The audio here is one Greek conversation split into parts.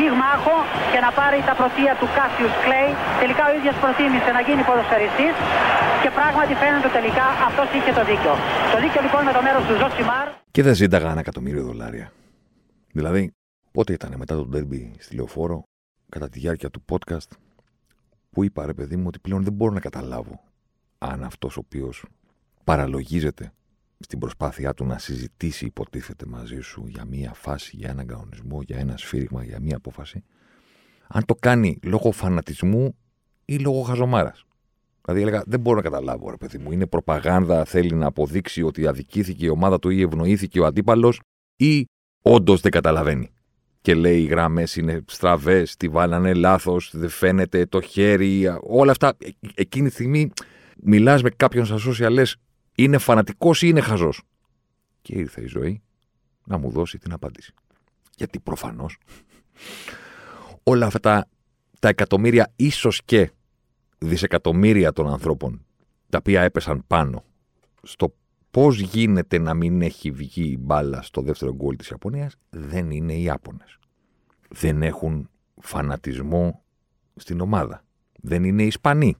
πυγμάχο και να πάρει τα πρωτεία του Κάσιους Κλέη. Τελικά ο ίδιος προτίμησε να γίνει ποδοσφαιριστής και πράγματι φαίνεται τελικά αυτός είχε το δίκιο. Το δίκιο λοιπόν με το μέρος του Ζωσιμάρ. Και δεν ζήταγα ένα εκατομμύριο δολάρια. Δηλαδή, πότε ήταν μετά το ντέρμπι στη λεωφόρο, κατά τη διάρκεια του podcast, που είπα ρε παιδί μου ότι πλέον δεν μπορώ να καταλάβω αν αυτός ο οποίος παραλογίζεται στην προσπάθειά του να συζητήσει υποτίθεται μαζί σου για μία φάση, για έναν κανονισμό, για ένα σφύριγμα, για μία απόφαση, αν το κάνει λόγω φανατισμού ή λόγω χαζομάρας. Δηλαδή έλεγα, δεν μπορώ να καταλάβω, ρε παιδί μου. Είναι προπαγάνδα, θέλει να αποδείξει ότι αδικήθηκε η ομάδα του ή ευνοήθηκε ο αντίπαλος, ή όντως δεν καταλαβαίνει. Και λέει οι γραμμές είναι στραβές, τη βάλανε λάθος, δεν φαίνεται το χέρι, όλα αυτά. Ε, εκείνη τη στιγμή μιλάς με κάποιον στα social, λες, είναι φανατικός ή είναι χαζός. Και ήρθε η ζωή να μου δώσει την απάντηση. Γιατί προφανώς όλα αυτά τα εκατομμύρια, ίσως και δισεκατομμύρια των ανθρώπων, τα οποία έπεσαν πάνω στο πώς γίνεται να μην έχει βγει η μπάλα στο δεύτερο γκολ της Ιαπωνίας, δεν είναι οι Ιάπωνες. Δεν έχουν φανατισμό στην ομάδα. Δεν είναι οι Ισπανοί.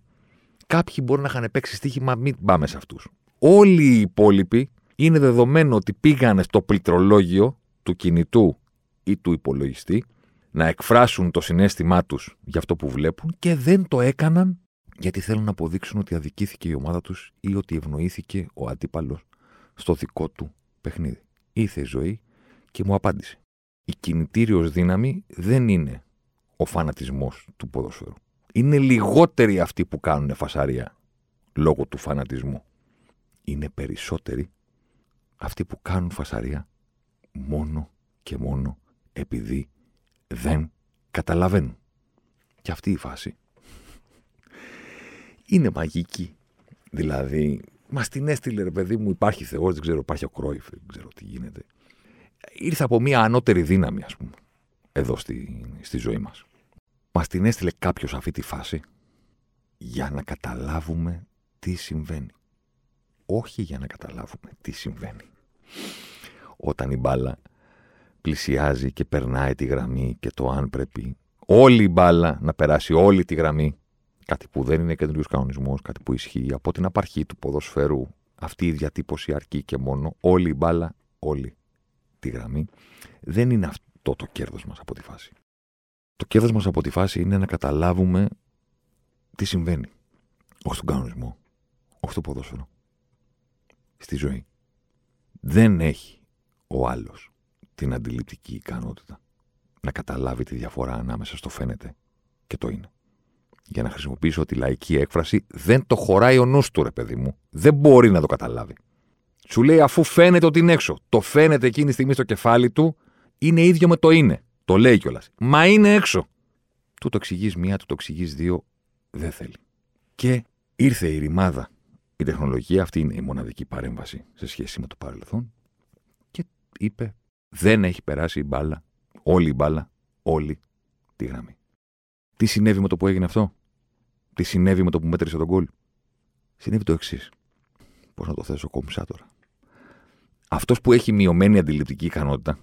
Κάποιοι μπορεί να είχαν παίξει στοίχημα, μην πάμε σε αυτούς. Όλοι οι υπόλοιποι είναι δεδομένο ότι πήγανε στο πληκτρολόγιο του κινητού ή του υπολογιστή να εκφράσουν το συνέστημά τους για αυτό που βλέπουν και δεν το έκαναν γιατί θέλουν να αποδείξουν ότι αδικήθηκε η ομάδα τους ή ότι ευνοήθηκε ο αντίπαλος στο δικό του παιχνίδι. Ήρθε η ζωή και μου απάντησε. Η κινητήριος δύναμη δεν είναι ο φανατισμός του ποδοσφαίρου. Είναι λιγότεροι αυτοί που κάνουν φασαρία λόγω του φανατισμού είναι περισσότεροι αυτοί που κάνουν φασαρία μόνο και μόνο επειδή δεν καταλαβαίνουν. Και αυτή η φάση είναι μαγική. Δηλαδή, μα την έστειλε ρε παιδί μου, υπάρχει Θεός, δεν ξέρω, υπάρχει ο Κρόιφ, δεν ξέρω τι γίνεται. Ήρθε από μια ανώτερη δύναμη, ας πούμε, εδώ στη, στη ζωή μας. Μας την έστειλε κάποιος αυτή τη φάση για να καταλάβουμε τι συμβαίνει όχι για να καταλάβουμε τι συμβαίνει. Όταν η μπάλα πλησιάζει και περνάει τη γραμμή και το αν πρέπει όλη η μπάλα να περάσει όλη τη γραμμή, κάτι που δεν είναι καινούριο κανονισμός, κάτι που ισχύει από την απαρχή του ποδοσφαίρου, αυτή η διατύπωση αρκεί και μόνο, όλη η μπάλα, όλη τη γραμμή, δεν είναι αυτό το κέρδος μας από τη φάση. Το κέρδος μας από τη φάση είναι να καταλάβουμε τι συμβαίνει. Όχι στον κανονισμό, όχι στο ποδόσφαιρο στη ζωή. Δεν έχει ο άλλος την αντιληπτική ικανότητα να καταλάβει τη διαφορά ανάμεσα στο φαίνεται και το είναι. Για να χρησιμοποιήσω τη λαϊκή έκφραση, δεν το χωράει ο νους του, ρε παιδί μου. Δεν μπορεί να το καταλάβει. Σου λέει αφού φαίνεται ότι είναι έξω. Το φαίνεται εκείνη τη στιγμή στο κεφάλι του, είναι ίδιο με το είναι. Το λέει κιόλας. Μα είναι έξω. Του το εξηγείς μία, του το εξηγείς δύο, δεν θέλει. Και ήρθε η ρημάδα η τεχνολογία αυτή είναι η μοναδική παρέμβαση σε σχέση με το παρελθόν και είπε δεν έχει περάσει η μπάλα, όλη η μπάλα, όλη τη γραμμή. Τι συνέβη με το που έγινε αυτό; Τι συνέβη με το που μέτρησε τον κόλ; Συνέβη το εξής. Πώς να το θέσω κόμψα τώρα. Αυτός που έχει μειωμένη αντιληπτική ικανότητα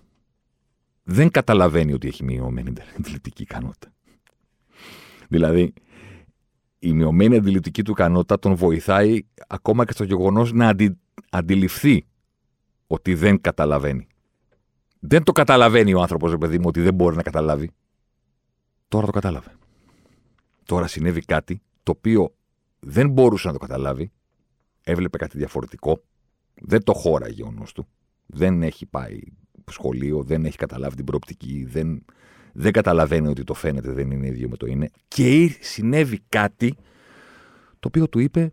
δεν καταλαβαίνει ότι έχει μειωμένη αντιληπτική ικανότητα. Δηλαδή, η μειωμένη αντιληπτική του ικανότητα τον βοηθάει ακόμα και στο γεγονός να αντι... αντιληφθεί ότι δεν καταλαβαίνει. Δεν το καταλαβαίνει ο άνθρωπος, ρε παιδί μου, ότι δεν μπορεί να καταλάβει. Τώρα το κατάλαβε. Τώρα συνέβη κάτι το οποίο δεν μπορούσε να το καταλάβει. Έβλεπε κάτι διαφορετικό. Δεν το χώραγε ο νους του. Δεν έχει πάει σχολείο, δεν έχει καταλάβει την προοπτική, δεν δεν καταλαβαίνει ότι το φαίνεται δεν είναι ίδιο με το είναι. Και συνέβη κάτι το οποίο του είπε: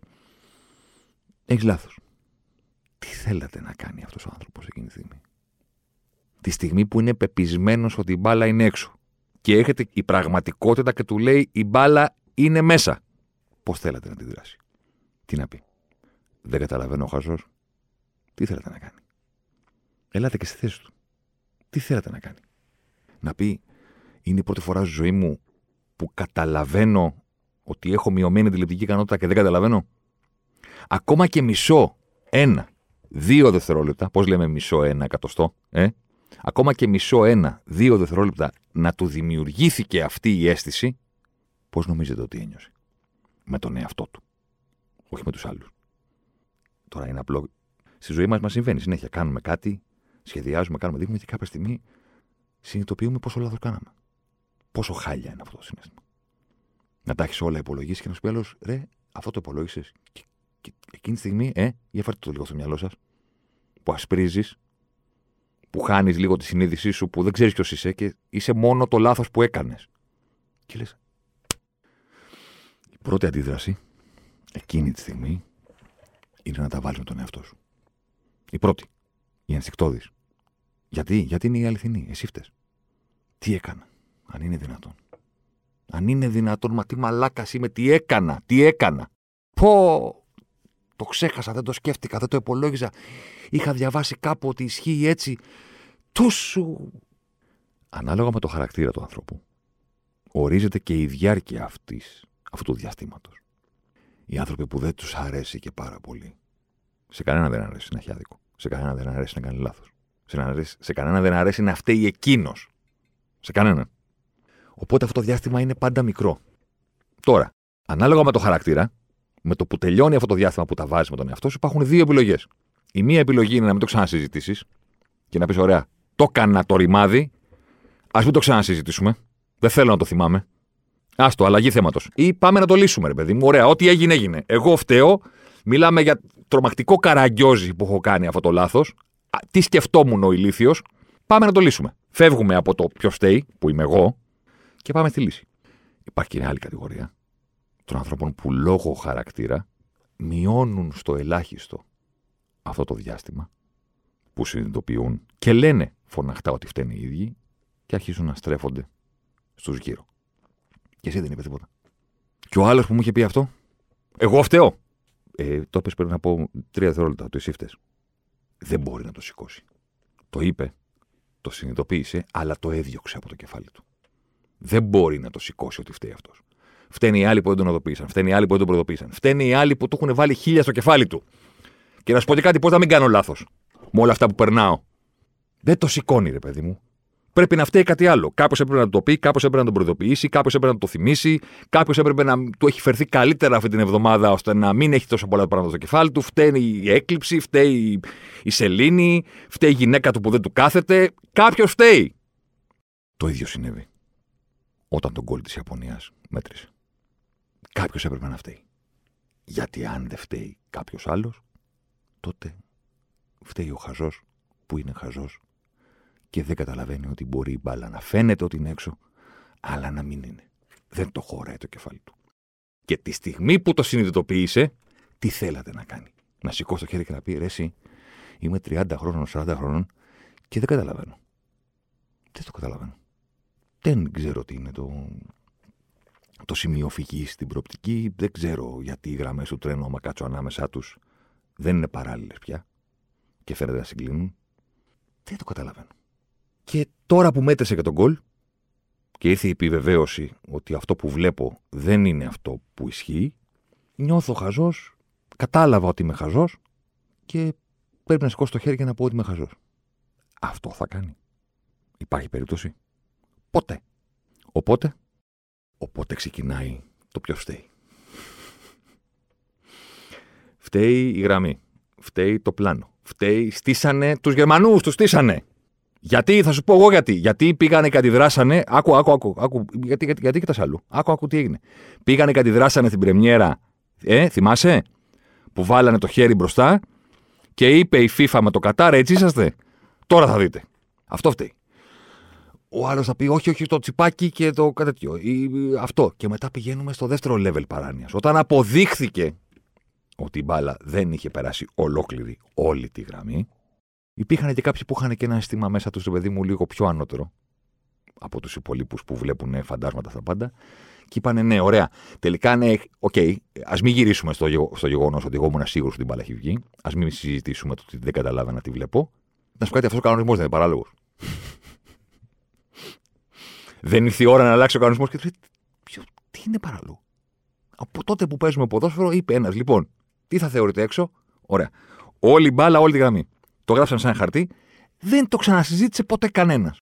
Έχεις λάθος. Τι θέλατε να κάνει αυτός ο άνθρωπος εκείνη τη στιγμή; Τη στιγμή που είναι πεπισμένος ότι η μπάλα είναι έξω. Και έρχεται η πραγματικότητα και του λέει: Η μπάλα είναι μέσα. Πώς θέλατε να αντιδράσει. Τι να πει; Δεν καταλαβαίνω ο Χαζός. Τι θέλετε να κάνει; Ελάτε και στη θέση του. Τι θέλετε να κάνει; Να πει, είναι η πρώτη φορά στη ζωή μου που καταλαβαίνω ότι έχω μειωμένη τηλεπτική ικανότητα και δεν καταλαβαίνω. Ακόμα και μισό, ένα, δύο δευτερόλεπτα, πώς λέμε μισό, ένα εκατοστό, ε; ακόμα και μισό, ένα, δύο δευτερόλεπτα να του δημιουργήθηκε αυτή η αίσθηση, πώς νομίζετε ότι ένιωσε; Με τον εαυτό του. Όχι με τους άλλους. Τώρα είναι απλό. Στη ζωή μας μας συμβαίνει συνέχεια. Κάνουμε κάτι, σχεδιάζουμε, κάνουμε, δείχνουμε και κάποια στιγμή συνειδητοποιούμε πόσο λάθος κάναμε. Πόσο χάλια είναι αυτό το συνέστημα. Να τα έχεις όλα υπολογίσει και να σου πει άλλος, ρε, αυτό το υπολόγισες. Και, και, εκείνη τη στιγμή, ε, για φέρτε το λίγο στο μυαλό σας, που ασπρίζεις, που χάνεις λίγο τη συνείδησή σου, που δεν ξέρεις ποιος είσαι και είσαι μόνο το λάθος που έκανες. Και λες. Η πρώτη αντίδραση, εκείνη τη στιγμή, είναι να τα βάλει με τον εαυτό σου. Η πρώτη. Η ενστικτόδης. Γιατί, γιατί είναι η αληθινή. Εσύ φταίς. Τι έκανα. Αν είναι δυνατόν. Αν είναι δυνατόν, μα τι μαλάκας είμαι, τι έκανα, τι έκανα. Πω, το ξέχασα, δεν το σκέφτηκα, δεν το υπολόγιζα. Είχα διαβάσει κάπου ότι ισχύει έτσι. Τούσου. Ανάλογα με το χαρακτήρα του ανθρώπου, ορίζεται και η διάρκεια αυτής, αυτού του διαστήματος. Οι άνθρωποι που δεν τους αρέσει και πάρα πολύ. Σε κανένα δεν αρέσει να έχει άδικο. Σε κανένα δεν αρέσει να κάνει λάθος. Σε, σε κανένα δεν αρέσει να φταίει εκείνος. Σε κανένα. Οπότε αυτό το διάστημα είναι πάντα μικρό. Τώρα, ανάλογα με το χαρακτήρα, με το που τελειώνει αυτό το διάστημα που τα βάζεις με τον εαυτό σου, υπάρχουν δύο επιλογές. Η μία επιλογή είναι να μην το ξανασυζητήσεις και να πεις: Ωραία, το έκανα το ρημάδι, ας μην το ξανασυζητήσουμε. Δεν θέλω να το θυμάμαι. Άστο, αλλαγή θέματος. Ή πάμε να το λύσουμε, ρε παιδί μου. Ωραία, ό,τι έγινε, έγινε. Εγώ φταίω. Μιλάμε για τρομακτικό καραγκιόζι που έχω κάνει αυτό το λάθος. Τι σκεφτόμουν ο ηλίθιος. Πάμε να το λύσουμε. Φεύγουμε από το ποιος φταίει, που είμαι εγώ, και πάμε στη λύση. Υπάρχει και μια άλλη κατηγορία των ανθρώπων που λόγω χαρακτήρα μειώνουν στο ελάχιστο αυτό το διάστημα που συνειδητοποιούν και λένε φωναχτά ότι φταίνουν οι ίδιοι και αρχίζουν να στρέφονται στους γύρω. Και εσύ δεν είπε τίποτα. Και ο άλλος που μου είχε πει αυτό, εγώ φταίω. Ε, το είπες πριν από τρία δευτερόλεπτα, το εσύ Δεν μπορεί να το σηκώσει. Το είπε, το συνειδητοποίησε, αλλά το έδιωξε από το κεφάλι του. Δεν μπορεί να το σηκώσει ότι φταίει αυτός. Φταίνει οι άλλοι που δεν τον οδοποίησαν. Φταίνει οι άλλοι που δεν τον προειδοποίησαν. Φταίνει οι άλλοι που του έχουν βάλει χίλια στο κεφάλι του. Και να σου πω και κάτι, πώς να μην κάνω λάθος με όλα αυτά που περνάω. Δεν το σηκώνει, ρε παιδί μου. Πρέπει να φταίει κάτι άλλο. Κάποιο έπρεπε να το πει, κάποιο έπρεπε να τον προειδοποιήσει, κάποιο έπρεπε να το θυμίσει, κάποιο έπρεπε να του έχει φερθεί καλύτερα αυτή την εβδομάδα ώστε να μην έχει τόσο πολλά πράγματα στο κεφάλι του. Φταίνει η έκλειψη, φταίει η σελήνη, φταίει η γυναίκα του που δεν του κάθεται. Κάποιος φταίει. Το ίδιο συνέβη όταν τον κόλ της Ιαπωνίας μέτρησε. Κάποιος έπρεπε να φταίει. Γιατί αν δεν φταίει κάποιος άλλος, τότε φταίει ο χαζός που είναι χαζός και δεν καταλαβαίνει ότι μπορεί η μπάλα να φαίνεται ότι είναι έξω, αλλά να μην είναι. Δεν το χωράει το κεφάλι του. Και τη στιγμή που το συνειδητοποίησε, τι θέλατε να κάνει; Να σηκώσει το χέρι και να πει: Ρε, εσύ, είμαι 30 χρόνων, 40 χρόνων και δεν καταλαβαίνω. Δεν το καταλαβαίνω. Δεν ξέρω τι είναι το, το σημείο φυγής στην προοπτική. Δεν ξέρω γιατί οι γραμμές του τρένου, άμα κάτσω ανάμεσά τους, δεν είναι παράλληλες πια και φαίνεται να συγκλίνουν. Δεν το καταλαβαίνω. Και τώρα που μέτρησε και τον γκολ και ήρθε η επιβεβαίωση ότι αυτό που βλέπω δεν είναι αυτό που ισχύει, νιώθω χαζός, κατάλαβα ότι είμαι χαζός και πρέπει να σηκώσω το χέρι και να πω ότι είμαι χαζός. Αυτό θα κάνει. Υπάρχει περίπτωση; Ποτέ. Οπότε, οπότε ξεκινάει το ποιος φταίει. Φταίει η γραμμή. Φταίει το πλάνο. Φταίει, στήσανε τους Γερμανούς, τους στήσανε. Γιατί, θα σου πω εγώ γιατί. Γιατί πήγανε και αντιδράσανε. Άκου, άκου, άκου. άκου γιατί, γιατί, γιατί κοιτάς αλλού. Άκου, άκου τι έγινε. Πήγανε και αντιδράσανε την πρεμιέρα. Ε, θυμάσαι; Που βάλανε το χέρι μπροστά και είπε η FIFA με το Κατάρ, έτσι είσαστε. Τώρα θα δείτε. Αυτό φταίει. Ο άλλος θα πει: Όχι, όχι, το τσιπάκι και το τέτοιο. Αυτό. Και μετά πηγαίνουμε στο δεύτερο level παράνοιας. Όταν αποδείχθηκε ότι η μπάλα δεν είχε περάσει ολόκληρη όλη τη γραμμή, υπήρχαν και κάποιοι που είχαν και ένα αίσθημα μέσα τους, παιδί μου, λίγο πιο ανώτερο από τους υπόλοιπους που βλέπουν φαντάσματα στα πάντα Και είπανε ναι, ωραία. Τελικά ναι, OK, okay, ας μην γυρίσουμε στο, γεγο, στο γεγονός ότι εγώ ήμουν σίγουρος ότι την μπάλα έχει βγει. Ας μην συζητήσουμε το ότι δεν καταλάβαινα τι βλέπω. Να σου πω κάτι, αυτός ο κανονισμός δεν είναι παράλογος. Δεν ήρθε η ώρα να αλλάξει ο κανονισμός και του λέει, τι είναι παράλογο. Από τότε που παίζουμε ποδόσφαιρο, είπε ένας, λοιπόν, τι θα θεωρείται έξω; Ωραία. Όλη η μπάλα, όλη τη γραμμή. Το γράψαν σε ένα χαρτί. Δεν το ξανασυζήτησε ποτέ κανένας.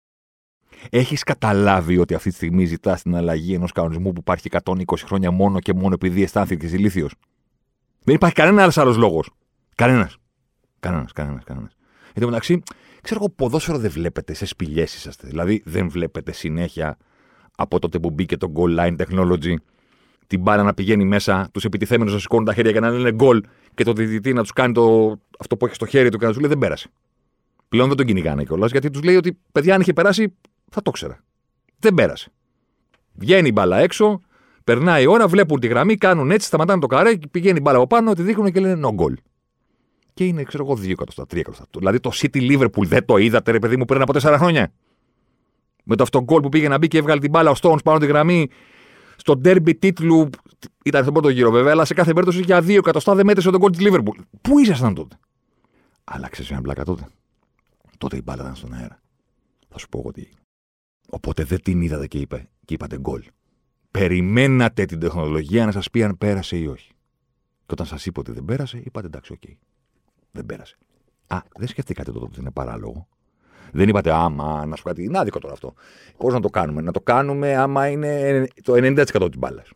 Έχεις καταλάβει ότι αυτή τη στιγμή ζητάς την αλλαγή ενός κανονισμού που υπάρχει 120 χρόνια μόνο και μόνο επειδή αισθάνθηκες ηλίθιος; Δεν υπάρχει κανένας άλλος λόγος. Κανένας. Κανένας, κανένας, κανένας. Εν τω μεταξύ, ξέρω εγώ, ποδόσφαιρο δεν βλέπετε, σε σπηλιές είσαστε. Δηλαδή, δεν βλέπετε συνέχεια από τότε που μπήκε το goal line technology την μπάλα να πηγαίνει μέσα, τους επιτιθέμενους να σηκώνουν τα χέρια για να λένε γκολ και το διδυτή να τους κάνει το, αυτό που έχει στο χέρι του και να τους λέει δεν πέρασε. Πλέον δεν τον κυνηγάνε κιόλας γιατί τους λέει ότι παιδιά, αν είχε περάσει, θα το ξέρα. Δεν πέρασε. Βγαίνει η μπάλα έξω, περνάει η ώρα, βλέπουν τη γραμμή, κάνουν έτσι, σταματάνε το καρέ, πηγαίνει η μπάλα από πάνω, τη δείχνουν και λένε no goal. Και είναι, ξέρω εγώ, 2 εκατοστά, 3 εκατοστά. Δηλαδή το City Liverpool δεν το είδατε, ρε παιδί μου, πριν από 4 χρόνια. Με το αυτό γκολ που πήγε να μπει και έβγαλε την μπάλα ο Stones πάνω τη γραμμή, στο ντέρμπι τίτλου. Ήταν στον πρώτο γύρο βέβαια, αλλά σε κάθε περίπτωση για δύο εκατοστά δεν μέτρησε το γκολ της Λίβερπουλ. Πού ήσασταν τότε; Αλλά ξέρεις μια πλάκα τότε; Τότε η μπάλα ήταν στον αέρα. Θα σου πω εγώ τι. Οπότε δεν την είδατε και, είπε, και είπατε γκολ. Περιμένατε την τεχνολογία να σας πει αν πέρασε ή όχι. Και όταν σας είπε ότι δεν πέρασε, είπατε εντάξει, OK. Okay. Δεν πέρασε. Α, δεν σκεφτήκατε τότε ότι είναι παράλογο. Δεν είπατε, άμα, να σου κάτι. Είναι άδικο τώρα αυτό. Πώς να το κάνουμε; Να το κάνουμε άμα είναι το 90% της μπάλας.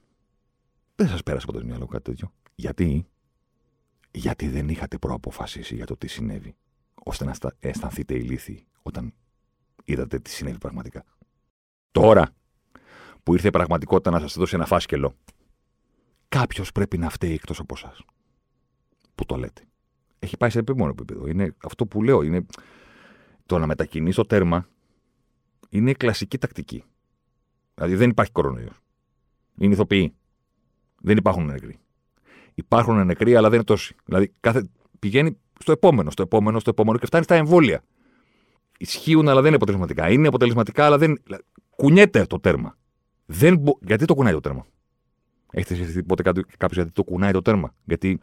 Δεν σας πέρασε από το μυαλό κάτι τέτοιο. Γιατί; Γιατί δεν είχατε προαποφασίσει για το τι συνέβη, ώστε να αισθανθείτε ηλίθιοι όταν είδατε τι συνέβη πραγματικά. Τώρα που ήρθε η πραγματικότητα να σας δώσει ένα φάσκελο, κάποιος πρέπει να φταίει εκτός από εσάς. Που το λέτε. Έχει πάει σε επίμονο επίπεδο. Είναι αυτό που λέω. Είναι το να μετακινεί το τέρμα είναι κλασική τακτική. Δηλαδή δεν υπάρχει κορονοϊός. Είναι ηθοποιοί. Δεν υπάρχουν νεκροί. Υπάρχουν νεκροί, αλλά δεν είναι τόσοι. Δηλαδή κάθε... πηγαίνει στο επόμενο, στο επόμενο, στο επόμενο και φτάνει στα εμβόλια. Ισχύουν, αλλά δεν είναι αποτελεσματικά. Είναι αποτελεσματικά, αλλά δεν. Κουνιέται το τέρμα. Δεν Γιατί το κουνάει το τέρμα; Έχετε σκεφτεί ποτέ κάποιος γιατί το κουνάει το τέρμα; Γιατί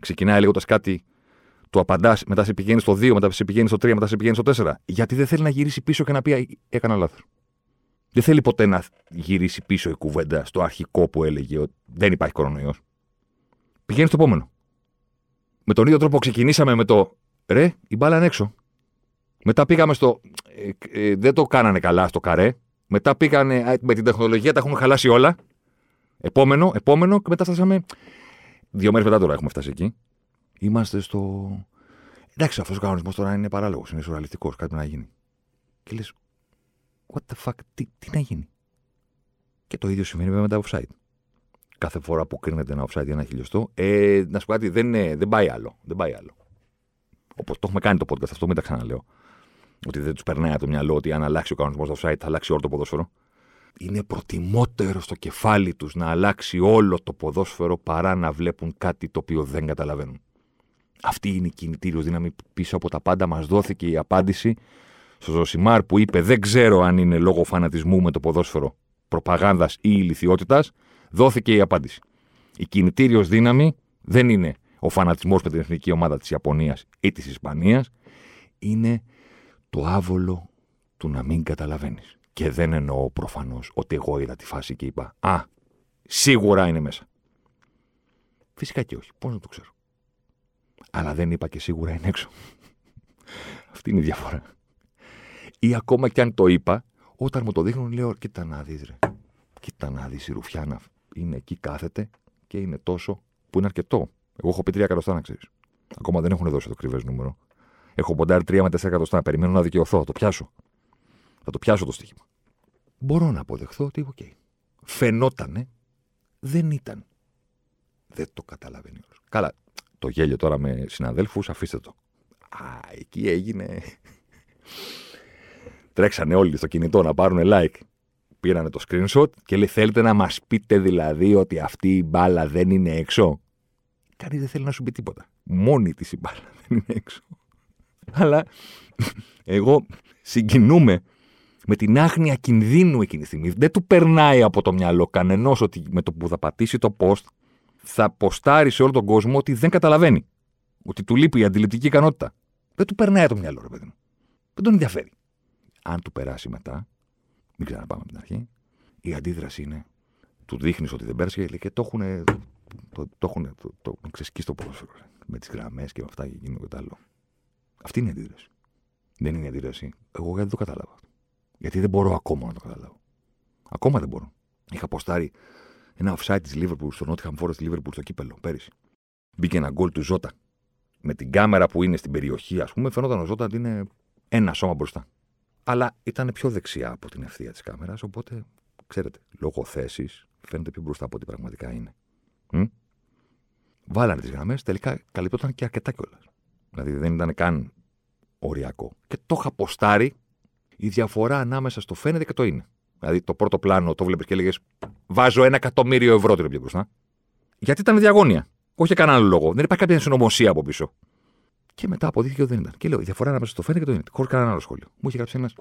ξεκινάει λέγοντας κάτι του απαντάς, μετά σε πηγαίνει στο 2, μετά σε πηγαίνει στο 3, μετά σε πηγαίνει στο 4. Γιατί δεν θέλει να γυρίσει πίσω και να πει Έκανα λάθος. Δεν θέλει ποτέ να γυρίσει πίσω η κουβέντα στο αρχικό που έλεγε ότι δεν υπάρχει κορονοϊός. Πηγαίνει στο επόμενο. Με τον ίδιο τρόπο ξεκινήσαμε με το ρε, η μπάλα είναι έξω. Μετά πήγαμε στο. Ε, ε, δεν το κάνανε καλά στο καρέ. Μετά πήγανε με την τεχνολογία, τα έχουν χαλάσει όλα. Επόμενο, επόμενο και μετά φτάσαμε. Δύο μέρες μετά τώρα έχουμε φτάσει εκεί. Είμαστε στο. Εντάξει, αυτός ο κανονισμός τώρα είναι παράλογος, είναι σουραλιστικό, κάτι να γίνει. Και λες, what the fuck, τι, τι να γίνει; Και το ίδιο συμβαίνει με τα offside. Κάθε φορά που κρίνεται ένα offside για ένα χιλιοστό, ε, να σου πω κάτι, δεν, δεν πάει άλλο. Δεν πάει άλλο. Όπως το έχουμε κάνει το podcast αυτό, μην τα ξαναλέω. Ότι δεν τους περνάει από το μυαλό ότι αν αλλάξει ο κανονισμός του offside θα αλλάξει όλο το ποδόσφαιρο. Είναι προτιμότερο στο κεφάλι τους να αλλάξει όλο το ποδόσφαιρο παρά να βλέπουν κάτι το οποίο δεν καταλαβαίνουν. Αυτή είναι η κινητήριος δύναμη πίσω από τα πάντα. Μας δόθηκε η απάντηση στο Ζωσιμάρ που είπε: Δεν ξέρω αν είναι λόγω φανατισμού με το ποδόσφαιρο, προπαγάνδας ή ηλικιότητας. Δόθηκε η απάντηση. Η κινητήριος δύναμη δεν είναι ο φανατισμός με την εθνική ομάδα της Ιαπωνίας ή της Ισπανίας. Είναι το άβολο του να μην καταλαβαίνεις. Και δεν εννοώ προφανώς ότι εγώ είδα τη φάση και είπα: Α, σίγουρα είναι μέσα. Φυσικά και όχι. Πώς να το ξέρω. Αλλά δεν είπα και σίγουρα είναι έξω. Αυτή είναι η διαφορά. Ή ακόμα κι αν το είπα, όταν μου το δείχνουν, λέω: Κοίτα να δεις, ρε. Κοίτα να δεις, η Ρουφιάνα είναι εκεί, κάθεται και είναι τόσο που είναι αρκετό. Εγώ έχω πει τρία εκατοστά, να ξέρεις. Ακόμα δεν έχουν δώσει το ακριβές νούμερο. Έχω ποντάρει τρία με τέσσερα εκατοστά. Περιμένω να δικαιωθώ. Θα το πιάσω. Θα το πιάσω το στοίχημα. Μπορώ να αποδεχθώ ότι, OK. Okay. Φαινότανε, δεν ήταν. Δεν το καταλαβαίνει όλο. Καλά, το γέλιο τώρα με συναδέλφους, αφήστε το. Α, εκεί έγινε. Τρέξανε όλοι στο κινητό να πάρουν like. Πήρανε το screenshot και λέει: Θέλετε να μας πείτε δηλαδή ότι αυτή η μπάλα δεν είναι έξω; Κανείς δεν θέλει να σου πει τίποτα. Μόνη της η μπάλα δεν είναι έξω. Αλλά εγώ συγκινούμε με την άγνοια κινδύνου εκείνη τη στιγμή. Δεν του περνάει από το μυαλό κανενός ότι με το που θα πατήσει το post θα ποστάρει σε όλο τον κόσμο ότι δεν καταλαβαίνει. Ότι του λείπει η αντιληπτική ικανότητα. Δεν του περνάει το μυαλό, ρε παιδί μου. Δεν τον ενδιαφέρει. Αν του περάσει μετά, μην ξαναπάμε από την αρχή, η αντίδραση είναι του δείχνεις ότι δεν πέρασε και το έχουν. Το, το έχουν το, το, ξεσκίσει το ποδόσφαιρο. Με τις γραμμές και με αυτά και εκείνο και το άλλο. Αυτή είναι η αντίδραση. Δεν είναι η αντίδραση. Εγώ δεν το κατάλαβα. Γιατί δεν μπορώ ακόμα να το καταλάβω. Ακόμα δεν μπορώ. Είχα ποστάρει ένα offside της Liverpool στο Nottingham Forest Liverpool στο κύπελο πέρυσι. Μπήκε ένα γκολ του Ζώτα. Με την κάμερα που είναι στην περιοχή, ας πούμε, φαινόταν ο Ζώτα ότι είναι ένα σώμα μπροστά. Αλλά ήταν πιο δεξιά από την ευθεία της κάμερας, οπότε ξέρετε, λόγω θέσης φαίνεται πιο μπροστά από ό,τι πραγματικά είναι. Μ; Βάλανε τις γραμμές, τελικά καλυπτόταν και αρκετά κιόλας. Δηλαδή δεν ήταν καν οριακό. Και το είχα ποστάρει η διαφορά ανάμεσα στο φαίνεται και το είναι. Δηλαδή το πρώτο πλάνο το βλέπεις και έλεγες Βάζω ένα εκατομμύριο ευρώ την πιο μπροστά. Γιατί ήταν διαγώνια. Όχι για κανένα άλλο λόγο. Δεν υπάρχει κάποια συνωμοσία από πίσω. Και μετά αποδείχθηκε ότι δεν ήταν. Και λέω: Η διαφορά ανάμεσα στο φαίνεται και το είναι. Χωρίς κανένα άλλο σχόλιο. Μου είχε γράψει ένας.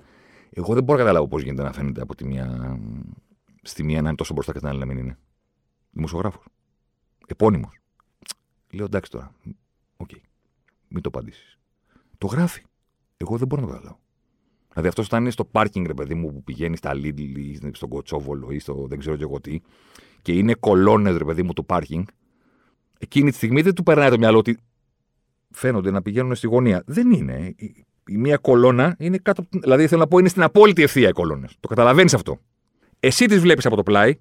Εγώ δεν μπορώ να καταλάβω πώς γίνεται να φαίνεται από τη μία. Στη μία να είναι τόσο μπροστά και στην άλλη να μην είναι. Δημοσιογράφος. Επώνυμος. Λέω εντάξει τώρα. OK. Okay. Μην το απαντήσεις. Το γράφει. Εγώ δεν μπορώ να το καταλάβω. Δηλαδή αυτός όταν είναι στο πάρκινγκ, ρε παιδί μου, που πηγαίνεις στα Lidl ή στον Κοτσόβολο ή στο δεν ξέρω και εγώ τι, και είναι κολόνες, ρε παιδί μου, του πάρκινγκ, εκείνη τη στιγμή δεν του περνάει το μυαλό ότι φαίνονται να πηγαίνουν στη γωνία. Δεν είναι. Η, η μία κολόνα είναι κάτω. Δηλαδή θέλω να πω είναι στην απόλυτη ευθεία οι κολόνες. Το καταλαβαίνεις αυτό. Εσύ τις βλέπεις από το πλάι,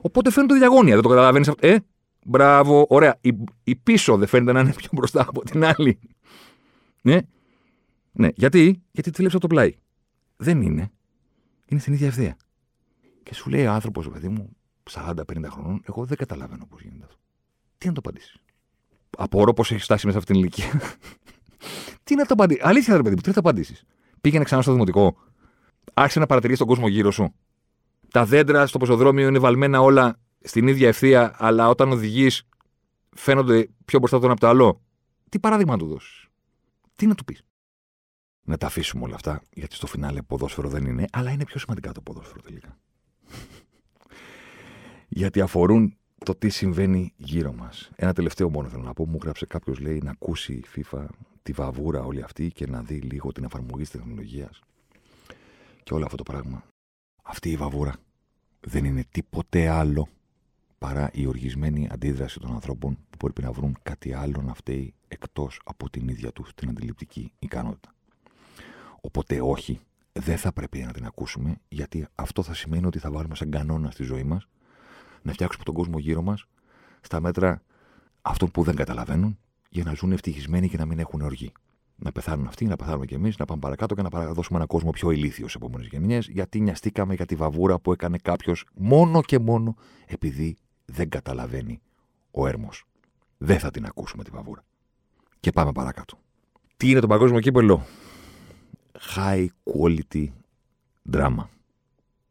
οπότε φαίνονται διαγώνια. Δεν το καταλαβαίνεις αυτό. Ε, μπράβο, ωραία. Η, η πίσω δεν φαίνεται να είναι πιο μπροστά από την άλλη. Ναι. Ναι. Γιατί, Γιατί τη βλέπεις από το πλάι. Δεν είναι. Είναι στην ίδια ευθεία. Και σου λέει ο άνθρωπος, παιδί μου, 40-50 χρονών, εγώ δεν καταλαβαίνω πώς γίνεται αυτό. Τι να το απαντήσεις. Απορώ πώ έχεις φτάσει μέσα σε αυτήν την ηλικία. τι να το απαντήσεις. Αλήθεια, ρε παιδί μου, τι να το απαντήσεις. Πήγαινε ξανά στο δημοτικό. Άρχισε να παρατηρείς τον κόσμο γύρω σου. Τα δέντρα στο πεζοδρόμιο είναι βαλμένα όλα στην ίδια ευθεία, αλλά όταν οδηγείς φαίνονται πιο μπροστά το ένα από το άλλο. Τι παράδειγμα να του δώσεις. Τι να του πεις να τα αφήσουμε όλα αυτά, γιατί στο φινάλε ποδόσφαιρο δεν είναι, αλλά είναι πιο σημαντικά το ποδόσφαιρο τελικά. γιατί αφορούν το τι συμβαίνει γύρω μας. Ένα τελευταίο μόνο θέλω να πω. Μου γράψε κάποιος, λέει, να ακούσει η FIFA τη βαβούρα όλη αυτή και να δει λίγο την εφαρμογή της τεχνολογίας. Και όλο αυτό το πράγμα. Αυτή η βαβούρα δεν είναι τίποτε άλλο παρά η οργισμένη αντίδραση των ανθρώπων που πρέπει να βρουν κάτι άλλο να φταίει εκτός από την ίδια τους την αντιληπτική ικανότητα. Οπότε όχι, δεν θα πρέπει να την ακούσουμε, γιατί αυτό θα σημαίνει ότι θα βάλουμε σαν κανόνα στη ζωή μας να φτιάξουμε τον κόσμο γύρω μας στα μέτρα αυτών που δεν καταλαβαίνουν για να ζουν ευτυχισμένοι και να μην έχουν οργή. Να πεθάνουν αυτοί, να πεθάνουμε κι εμείς, να πάμε παρακάτω και να παραδώσουμε έναν κόσμο πιο ηλίθιο σε επόμενες γενιές, γιατί νοιαστήκαμε για τη βαβούρα που έκανε κάποιος μόνο και μόνο επειδή δεν καταλαβαίνει ο έρμος. Δεν θα την ακούσουμε τη βαβούρα. Και πάμε παρακάτω. Τι είναι το παγκόσμιο κύπελο, high quality drama.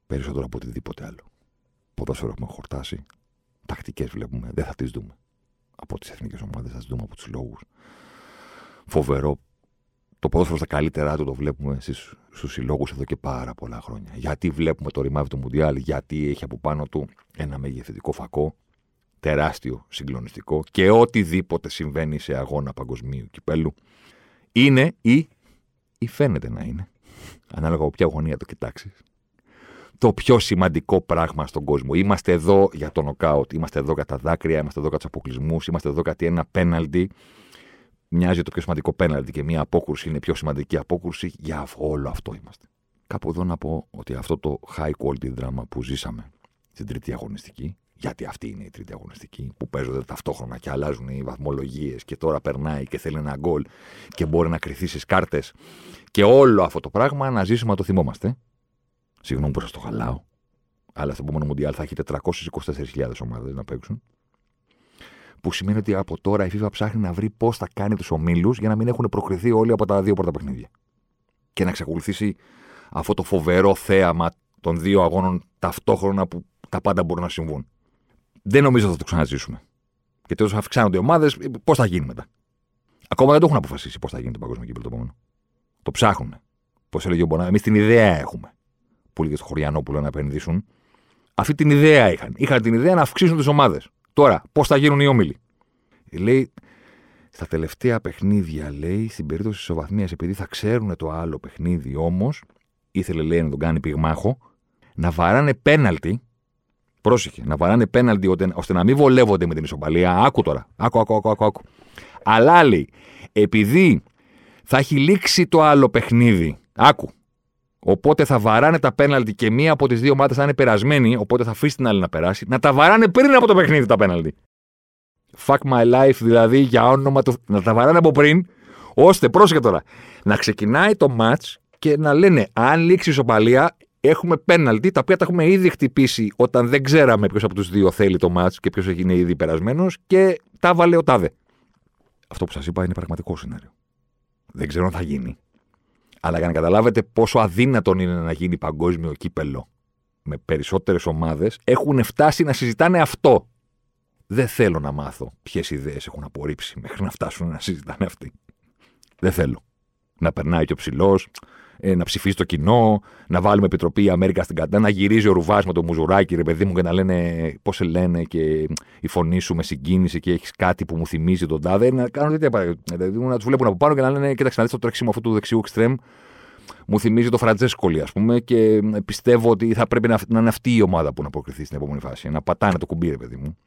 Περισσότερο από οτιδήποτε άλλο. Ποδόσφαιρο έχουμε χορτάσει. Τακτικές βλέπουμε. Δεν θα τις δούμε. Από τις εθνικές ομάδες θα τις δούμε από τους λόγους. Φοβερό. Το ποδόσφαιρο στα καλύτερά του το βλέπουμε στους συλλόγους εδώ και πάρα πολλά χρόνια. Γιατί βλέπουμε το ρημάδι του Μουντιάλ, γιατί έχει από πάνω του ένα μεγεθυντικό φακό, τεράστιο, συγκλονιστικό και οτιδήποτε συμβαίνει σε αγώνα παγκοσμίου κυπέλου είναι η ή φαίνεται να είναι, ανάλογα από ποια γωνία το κοιτάξεις, το πιο σημαντικό πράγμα στον κόσμο. Είμαστε εδώ για το νοκάουτ, είμαστε εδώ για τα δάκρυα, είμαστε εδώ για τους αποκλεισμούς, είμαστε εδώ γιατί ένα πέναλτι μοιάζει το πιο σημαντικό πέναλτι και μια απόκρουση είναι πιο σημαντική απόκρουση. Για όλο αυτό είμαστε. Κάπου εδώ να πω ότι αυτό το high quality drama που ζήσαμε στην τρίτη αγωνιστική γιατί αυτή είναι η τρίτη αγωνιστική, που παίζονται ταυτόχρονα και αλλάζουν οι βαθμολογίες και τώρα περνάει και θέλει ένα γκολ και μπορεί να κρυθεί στις κάρτες. Και όλο αυτό το πράγμα να ζήσουμε να το θυμόμαστε. Συγγνώμη που σας το χαλάω. Αλλά στο επόμενο Μουντιάλ θα έχει 424.000 ομάδες να παίξουν. Που σημαίνει ότι από τώρα η FIFA ψάχνει να βρει πώς θα κάνει τους ομίλους για να μην έχουν προκριθεί όλοι από τα δύο πρώτα παιχνίδια. Και να εξακολουθήσει αυτό το φοβερό θέαμα των δύο αγώνων ταυτόχρονα που τα πάντα μπορούν να συμβούν. Δεν νομίζω ότι θα το ξαναζήσουμε. Γιατί όσο αυξάνονται οι ομάδες, πώς θα γίνει μετά; Ακόμα δεν το έχουν αποφασίσει πώς θα γίνει το παγκόσμιο κύπελο το επόμενο. Το ψάχνουν. Πώς έλεγε ο Μπονά, εμείς την ιδέα έχουμε. Παπαδοπούλου και στο Χωριανόπουλο να επενδύσουν. Αυτή την ιδέα είχαν. Είχαν την ιδέα να αυξήσουν τις ομάδες. Τώρα, πώς θα γίνουν οι όμιλοι; Λέει, στα τελευταία παιχνίδια, λέει, στην περίπτωση της ισοβαθμία, επειδή θα ξέρουν το άλλο παιχνίδι όμως, ήθελε, λέει, να τον κάνει πυγμάχο, να βαράνε πέναλτι. Πρόσεχε, να βαράνε πέναλτι ώστε να μην βολεύονται με την ισοπαλία. Άκου τώρα. Άκου, άκου, άκου, άκου. άκου. Αλλά λέει, επειδή θα έχει λήξει το άλλο παιχνίδι. Άκου. Οπότε θα βαράνε τα πέναλτι και μία από τις δύο ομάδες θα είναι περασμένη, οπότε θα αφήσει την άλλη να περάσει. Να τα βαράνε πριν από το παιχνίδι τα πέναλτι. Fuck my life, δηλαδή για όνομα του. Να τα βαράνε από πριν, ώστε, πρόσεχε τώρα, να ξεκινάει το match και να λένε αν λήξει η ισοπαλία, έχουμε πέναλτι, τα οποία τα έχουμε ήδη χτυπήσει όταν δεν ξέραμε ποιος από τους δύο θέλει το match και ποιος έγινε ήδη περασμένος και τα βάλε ο τάδε. Αυτό που σας είπα είναι πραγματικό σενάριο. Δεν ξέρω αν θα γίνει. Αλλά για να καταλάβετε πόσο αδύνατον είναι να γίνει παγκόσμιο κύπελο με περισσότερες ομάδες, έχουν φτάσει να συζητάνε αυτό. Δεν θέλω να μάθω ποιες ιδέες έχουν απορρίψει μέχρι να φτάσουν να συζητάνε αυτοί. Δεν θέλω. Να περνάει και ο ψηλός, ε, να ψηφίσει το κοινό, να βάλουμε επιτροπή Αμέρικα στην κατά, να γυρίζει ο Ρουβάς με το μουζουράκι, ρε παιδί μου, και να λένε πώς σε λένε και η φωνή σου με συγκίνησε και έχεις κάτι που μου θυμίζει τον τάδε. Να κάνουν τέτοια δηλαδή, Να τους βλέπουν από πάνω και να λένε: Κοίταξε να δεις το τρέξιμο αυτού του δεξιού εξτρέμ. Μου θυμίζει το Φραντζέσκολι, ας πούμε, και πιστεύω ότι θα πρέπει να, να είναι αυτή η ομάδα που να προκριθεί στην επόμενη φάση. Να πατάνε το κουμπί, ρε παιδί μου.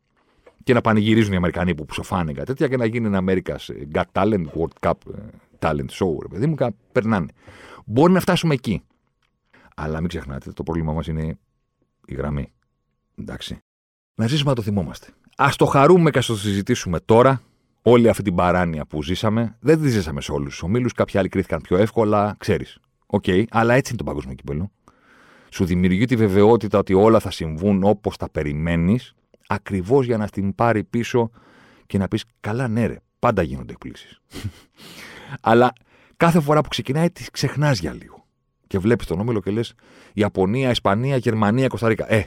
Και να πανηγυρίζουν οι Αμερικανοί που ψοφάνε κάτι τέτοια και να γίνει ένα America's Got Talent, World Cup ε, Talent Show, ρε παιδί μου, και να περνάνε. Μπορεί να φτάσουμε εκεί. Αλλά μην ξεχνάτε, το πρόβλημά μας είναι η γραμμή. Εντάξει. Να ζήσουμε να το θυμόμαστε. Ας το χαρούμε και ας το συζητήσουμε τώρα. Όλη αυτή την παράνοια που ζήσαμε, δεν τη ζήσαμε σε όλους τους ομίλους. Κάποιοι άλλοι κρίθηκαν πιο εύκολα, ξέρεις. OK, okay, αλλά έτσι είναι το παγκόσμιο κύπελο. Σου δημιουργεί τη βεβαιότητα ότι όλα θα συμβούν όπως τα περιμένεις, ακριβώς για να την πάρει πίσω και να πεις: Καλά, ναι, ρε, πάντα γίνονται εκπλήσει. Αλλά κάθε φορά που ξεκινάει, τη ξεχνάς για λίγο. Και βλέπεις τον όμιλο και λες: Ιαπωνία, Ισπανία, Γερμανία, Κωνσταντίνα. Ε,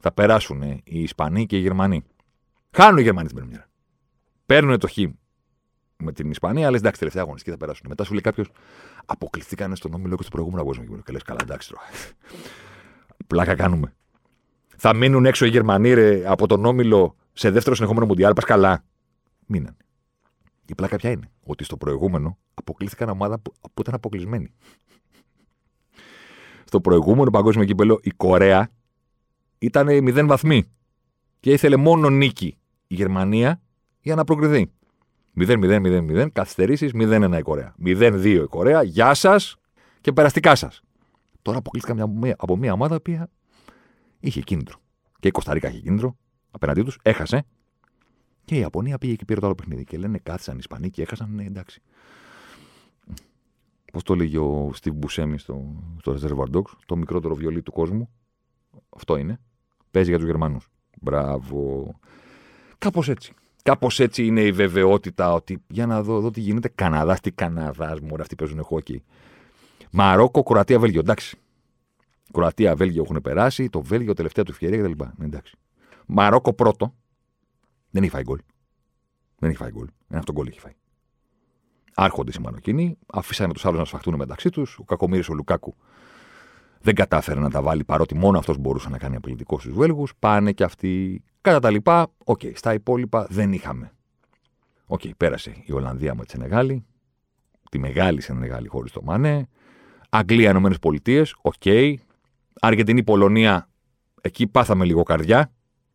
θα περάσουν οι Ισπανοί και οι Γερμανοί. Χάνουν οι Γερμανοί την πρώτη Παίρνουν το χ με την Ισπανία, αλλά εντάξει, τελευταία αγωνιστική θα περάσουν. Μετά σου λέει κάποιος: Αποκλειστήκανε στον όμιλο και στο προηγούμενο αγωνιστικό. Και λες: Καλά, εντάξει τώρα. Πλάκα κάνουμε. Θα μείνουν έξω οι Γερμανοί ρε, από τον όμιλο σε δεύτερο συνεχόμενο Μουντιάλ. Πας καλά. Μείναν. Η πλάκα ποια είναι; Ότι στο προηγούμενο αποκλείστηκαν ομάδα που, που ήταν αποκλεισμένη. στο προηγούμενο παγκόσμιο κύπελο η Κορέα ήταν μηδέν βαθμοί. Και ήθελε μόνο νίκη η Γερμανία για να προκριθεί. 0-0-0-0, καθυστερήσεις 0-1 η Κορέα. 0-2 η Κορέα, γεια σας και περαστικά σας. Τώρα αποκλείστηκαν μια, από μια ομάδα που είχε κίνητρο. Και η Κωνσταντίνα είχε κίνητρο απέναντί τους, έχασε και η Ιαπωνία πήγε και πήρε το άλλο παιχνίδι. Και λένε κάθισαν οι Ισπανοί και έχασαν. Ναι, εντάξει. Πώς το λέγει ο Steve Buscemi στο, στο Reservoir Dogs, το μικρότερο βιολί του κόσμου. Αυτό είναι. Παίζει για τους Γερμανούς. Μπράβο. Κάπως έτσι. Κάπως έτσι είναι η βεβαιότητα ότι για να δω, δω τι γίνεται. Καναδάς, τι Καναδάς, μου αυτοί παίζουν χόκι. Μαρόκο, Κροατία, Βέλγιο. Εντάξει. Κροατία, Βέλγιο έχουν περάσει. Το Βέλγιο τελευταία του ευκαιρία κτλ. Ναι, εντάξει. Μαρόκο πρώτο. Δεν έχει φάει γκολ. Δεν έχει φάει γκολ. Ένα αυτό γκολ έχει φάει. Έρχονται οι Μαροκινοί, αφήσανε τους άλλους να σφαχτούν μεταξύ τους. Ο κακομοίρης ο Λουκάκου δεν κατάφερε να τα βάλει παρότι μόνο αυτός μπορούσε να κάνει απειλητικό στους Βέλγους. Πάνε και αυτοί. Κατά τα λοιπά, OK, okay, στα υπόλοιπα δεν είχαμε. OK, okay, πέρασε η Ολλανδία με τη Σενεγάλη, τη μεγάλη Σενεγάλη χωρίς το Μανέ. Αγγλία, Ηνωμένες Πολιτείες, OK. Okay. Αργεντινή, Πολωνία, εκεί πάθαμε λίγο καρδιά.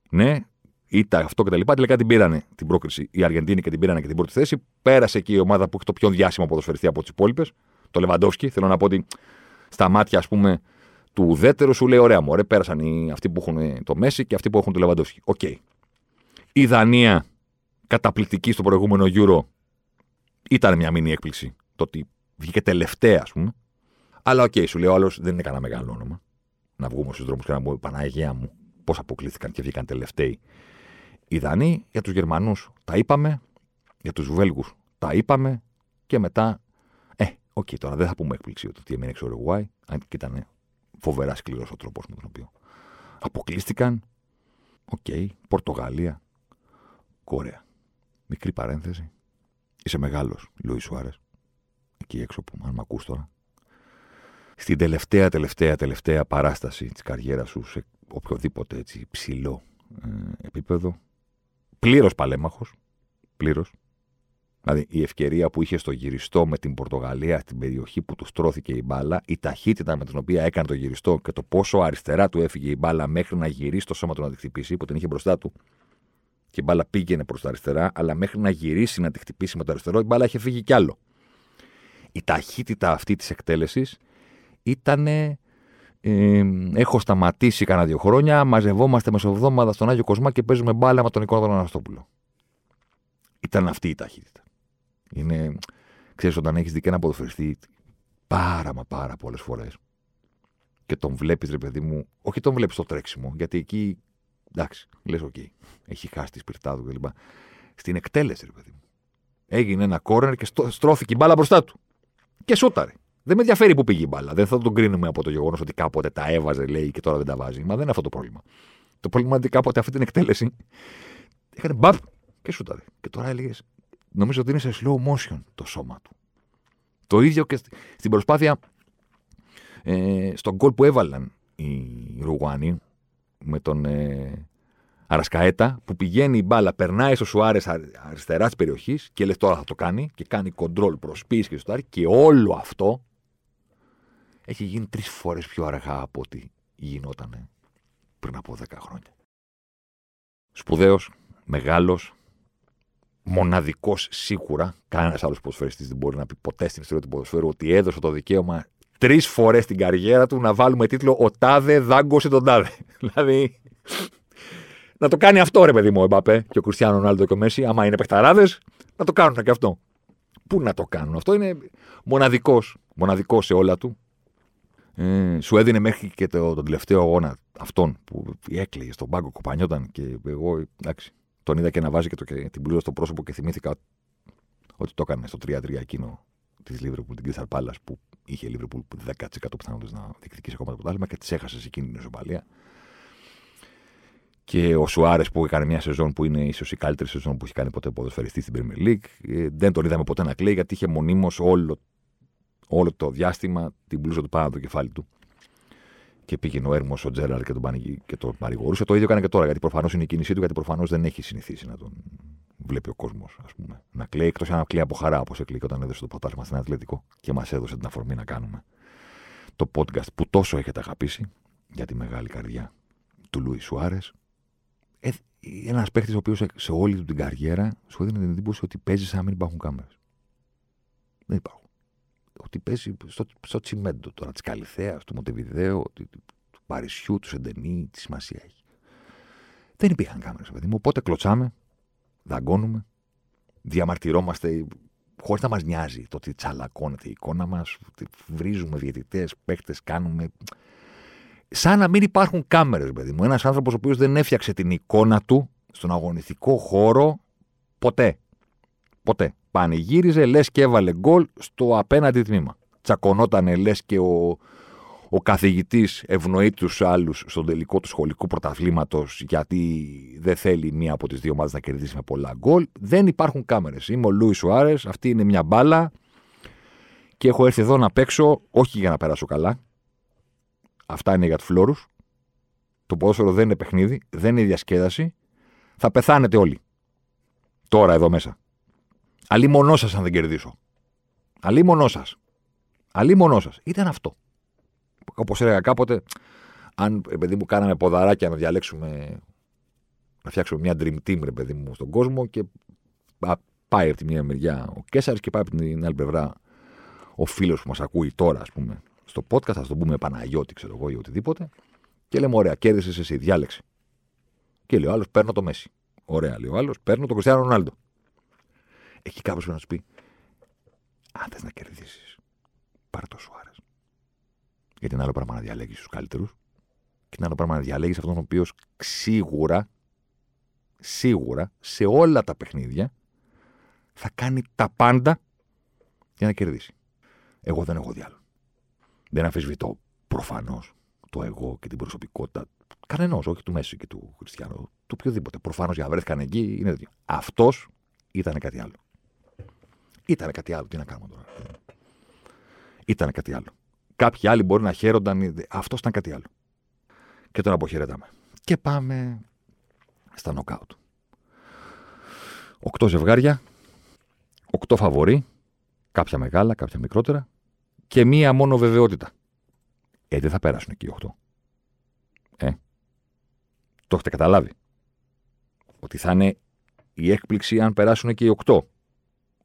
Ναι, ήττα αυτό κτλ. Τελικά την πήρανε την πρόκριση οι Αργεντίνοι και την πήρανε και την πρώτη θέση. Πέρασε εκεί η ομάδα που έχει το πιο διάσημο ποδοσφαιριστή από τις υπόλοιπες, το Λεβαντόφσκι. Θέλω να πω ότι στα μάτια, ας πούμε, του ουδέτερου σου λέει: Ωραία, μωρέ, πέρασαν οι, αυτοί που έχουν το Μέσι και αυτοί που έχουν το Λεβαντόφσκι. OK. Okay. Η Δανία, καταπληκτική στο προηγούμενο Euro, ήταν μια μίνι έκπληξη. Το ότι βγήκε τελευταία, ας πούμε. Αλλά OK, okay, σου λέει ο άλλος δεν είναι κανένα μεγάλο όνομα. Να βγούμε στους δρόμους και να πούμε Παναγία μου, πώς αποκλείστηκαν και βγήκαν τελευταίοι οι Δανείοι, για τους Γερμανούς τα είπαμε, για τους Βέλγους τα είπαμε και μετά. Ε, OK, okay, τώρα δεν θα πούμε έκπληξη ότι έμεινε έξω η Ουρουγουάη, αν και ήταν φοβερά σκληρός ο τρόπος με τον οποίο αποκλείστηκαν. OK, okay, Πορτογαλία, Κορέα. Μικρή παρένθεση. Είσαι μεγάλος, Λουίς Σουάρες. Εκεί έξω που, αν με ακούς τώρα. στην τελευταία, τελευταία, τελευταία παράσταση της καριέρας σου σε οποιοδήποτε έτσι ψηλό ε, επίπεδο. Πλήρως παλαίμαχος. Πλήρως. Δηλαδή η ευκαιρία που είχε στο γυριστό με την Πορτογαλία στην περιοχή που τους στρώθηκε η μπάλα, η ταχύτητα με την οποία έκανε το γυριστό και το πόσο αριστερά του έφυγε η μπάλα μέχρι να γυρίσει το σώμα του να τη χτυπήσει, που την είχε μπροστά του. Και η μπάλα πήγαινε προς τα αριστερά, αλλά μέχρι να γυρίσει να τη χτυπήσει με το αριστερό, η μπάλα είχε φύγει κι άλλο. Η ταχύτητα αυτή της εκτέλεσης ήταν. Ε, έχω σταματήσει κανένα δύο χρόνια. Μαζευόμαστε μεσοβδόμαδα στον Άγιο Κοσμά και παίζουμε μπάλα με τον Νικόλα Αναστόπουλο. Ήταν αυτή η ταχύτητα. Είναι, ξέρεις, όταν έχεις δει και ένα ποδοσφαιριστή πάρα μα πάρα πολλές φορές και τον βλέπεις, ρε παιδί μου, όχι τον βλέπεις στο τρέξιμο, γιατί εκεί εντάξει, λες, OK, okay, έχει χάσει τη σπιρτάδα του κλπ. Στην εκτέλεση, ρε παιδί μου. Έγινε ένα κόρνερ και στρώθηκε η μπάλα μπροστά του. Και σούταρε. Δεν με ενδιαφέρει που πήγε η μπάλα. Δεν θα τον κρίνουμε από το γεγονός ότι κάποτε τα έβαζε, λέει, και τώρα δεν τα βάζει. Μα δεν είναι αυτό το πρόβλημα. Το πρόβλημα είναι ότι κάποτε αυτή την εκτέλεση έκανε μπαπ και σούταρε. Και τώρα έλεγες, νομίζω ότι είναι σε slow motion το σώμα του. Το ίδιο και στην προσπάθεια ε, στον γκολ που έβαλαν οι Ρουγουάνοι με τον ε, Αρασκαέτα που πηγαίνει η μπάλα, περνάει στο Σουάρες αριστεράς της περιοχής και λες τώρα θα το κάνει και κάνει κοντρόλ προσπίση και στο και όλο αυτό έχει γίνει τρεις φορές πιο αργά από ό,τι γινόταν πριν από 10 χρόνια. Σπουδαίος, μεγάλος, μοναδικός σίγουρα. Κανένας άλλος ποδοσφαιριστής δεν μπορεί να πει ποτέ στην ιστορία του ποδοσφαίρου ότι έδωσε το δικαίωμα τρεις φορές στην καριέρα του να βάλουμε τίτλο Ο Τάδε δάγκωσε τον Τάδε. δηλαδή. Να το κάνει αυτό ρε παιδί μου ο Εμπαπέ και ο Κριστιανό Ρονάλντο και ο Μέση, άμα είναι παιχταράδες, να το κάνουν και αυτό. Πού να το κάνουν. Αυτό είναι μοναδικός. Μοναδικός σε όλα του. Ε, σου έδινε μέχρι και το, τον τελευταίο αγώνα αυτόν που έκλαιγε στον πάγκο, κοπανιόταν και εγώ εντάξει, τον είδα και να βάζει και, το, και την πλούζα στο πρόσωπο και θυμήθηκα ότι το έκανε στο 3-3 εκείνο της Λίβρεπουλ, την Crystal Palace που είχε Λίβρεπουλ 10% πιθανότητες να διεκδικήσει ακόμα το πρωτάθλημα και τη έχασε σε εκείνη την ισοπαλία. Και ο Σουάρες που έκανε μια σεζόν που είναι ίσως η καλύτερη σεζόν που έχει κάνει ποτέ ποδοσφαιριστής στην Premier League. Ε, δεν τον είδαμε ποτέ να κλαίει γιατί είχε μονίμως όλο, όλο το διάστημα την πλούζα του πάνω από το κεφάλι του και πήγαινε ο Έρμος, ο Τζέραρ και τον, πανηγ... και τον παρηγορούσε. Το ίδιο έκανε και τώρα, γιατί προφανώς είναι η κίνησή του, γιατί προφανώς δεν έχει συνηθίσει να τον βλέπει ο κόσμος, ας πούμε. Να κλαίει, εκτός αν κλαίει από χαρά, όπως έκλειγε όταν έδωσε το ποτάσμα στην Αθλητικό και μας έδωσε την αφορμή να κάνουμε το podcast που τόσο έχετε αγαπήσει για τη μεγάλη καρδιά του Λούι Σουάρες. Ε, ένας παίχτης ο οποίος σε όλη του την καριέρα σου έδινε την εντύπωση ότι παίζει σαν να μην υπάρχουν κάμερες. Δεν υπάρχουν ότι παίζει στο, στο τσιμέντο τώρα της Καλυθέας, του Μοντεβιδέου, του, του Παρισιού, του Σεντενή, τι σημασία έχει. Δεν υπήρχαν κάμερες, παιδί μου. Οπότε κλωτσάμε, δαγκώνουμε, διαμαρτυρόμαστε χωρίς να μας νοιάζει το ότι τσαλακώνεται η εικόνα μας. Βρίζουμε διαιτητές, παίχτες, κάνουμε. Σαν να μην υπάρχουν κάμερες, παιδί μου. Ένας άνθρωπος ο οποίος δεν έφτιαξε την εικόνα του στον αγωνιστικό χώρο ποτέ. Ποτέ πανηγύριζε, λες και έβαλε γκολ στο απέναντι τμήμα. Τσακωνότανε, λες και ο, ο καθηγητής ευνοεί τους άλλους στον τελικό του σχολικού πρωταθλήματος γιατί δεν θέλει μία από τις δύο ομάδες να κερδίσει με πολλά γκολ. Δεν υπάρχουν κάμερες. Είμαι ο Λούις Σουάρες, αυτή είναι μια μπάλα και έχω έρθει εδώ να παίξω, όχι για να περάσω καλά. Αυτά είναι για τους φλόρους. Το ποδόσφαιρο δεν είναι παιχνίδι, δεν είναι διασκέδαση. Θα πεθάνετε όλοι. Τώρα εδώ μέσα. Αλλή μονό σας αν δεν κερδίσω. Αλλή μονό σας. Αλλή μονό σας. Ήταν αυτό. Όπως έλεγα κάποτε, αν παιδί μου κάναμε ποδαράκια να διαλέξουμε, να φτιάξουμε μια dream team, ρε παιδί μου, στον κόσμο και πάει από τη μία μεριά ο Κέσσαρη και πάει από την άλλη πλευρά ο φίλος που μας ακούει τώρα, ας πούμε, στο podcast, θα το πούμε Παναγιώτη, ξέρω εγώ, ή οτιδήποτε. Και λέμε, ωραία, κέρδισες εσύ, διάλεξε. Και λέει ο άλλος, παίρνω το Μέση. Ωραία, λέει ο άλλος, παίρνω το Κριστιανό Ρονάλντο έχει κάποιος που να σου πει, αν θες να κερδίσεις, πάρε το Σουάρες. Γιατί είναι άλλο πράγμα να διαλέγεις τους καλύτερους και είναι άλλο πράγμα να διαλέγεις αυτόν ο οποίος σίγουρα, σίγουρα σε όλα τα παιχνίδια θα κάνει τα πάντα για να κερδίσει. Εγώ δεν έχω διάλογο. Δεν αφισβητώ προφανώς το εγώ και την προσωπικότητα κανενός, όχι του Μέση και του Χριστιανού, του οποιοδήποτε. Προφανώς για να βρέθηκαν εκεί είναι τέτοιο. Αυτός ήταν κάτι άλλο. Ήταν κάτι άλλο. Τι να κάνουμε τώρα; Ήταν κάτι άλλο. Κάποιοι άλλοι μπορεί να χαίρονταν. Αυτός ήταν κάτι άλλο. Και τον αποχαιρετάμε. Και πάμε στα νοκάουτ. Οκτώ ζευγάρια, οκτώ φαβοροί, κάποια μεγάλα, κάποια μικρότερα και μία μόνο βεβαιότητα. Ε, δεν θα πέρασουν εκεί οι οκτώ. Ε, το έχετε καταλάβει. Ότι θα είναι η έκπληξη αν περάσουν και οι οκτώ.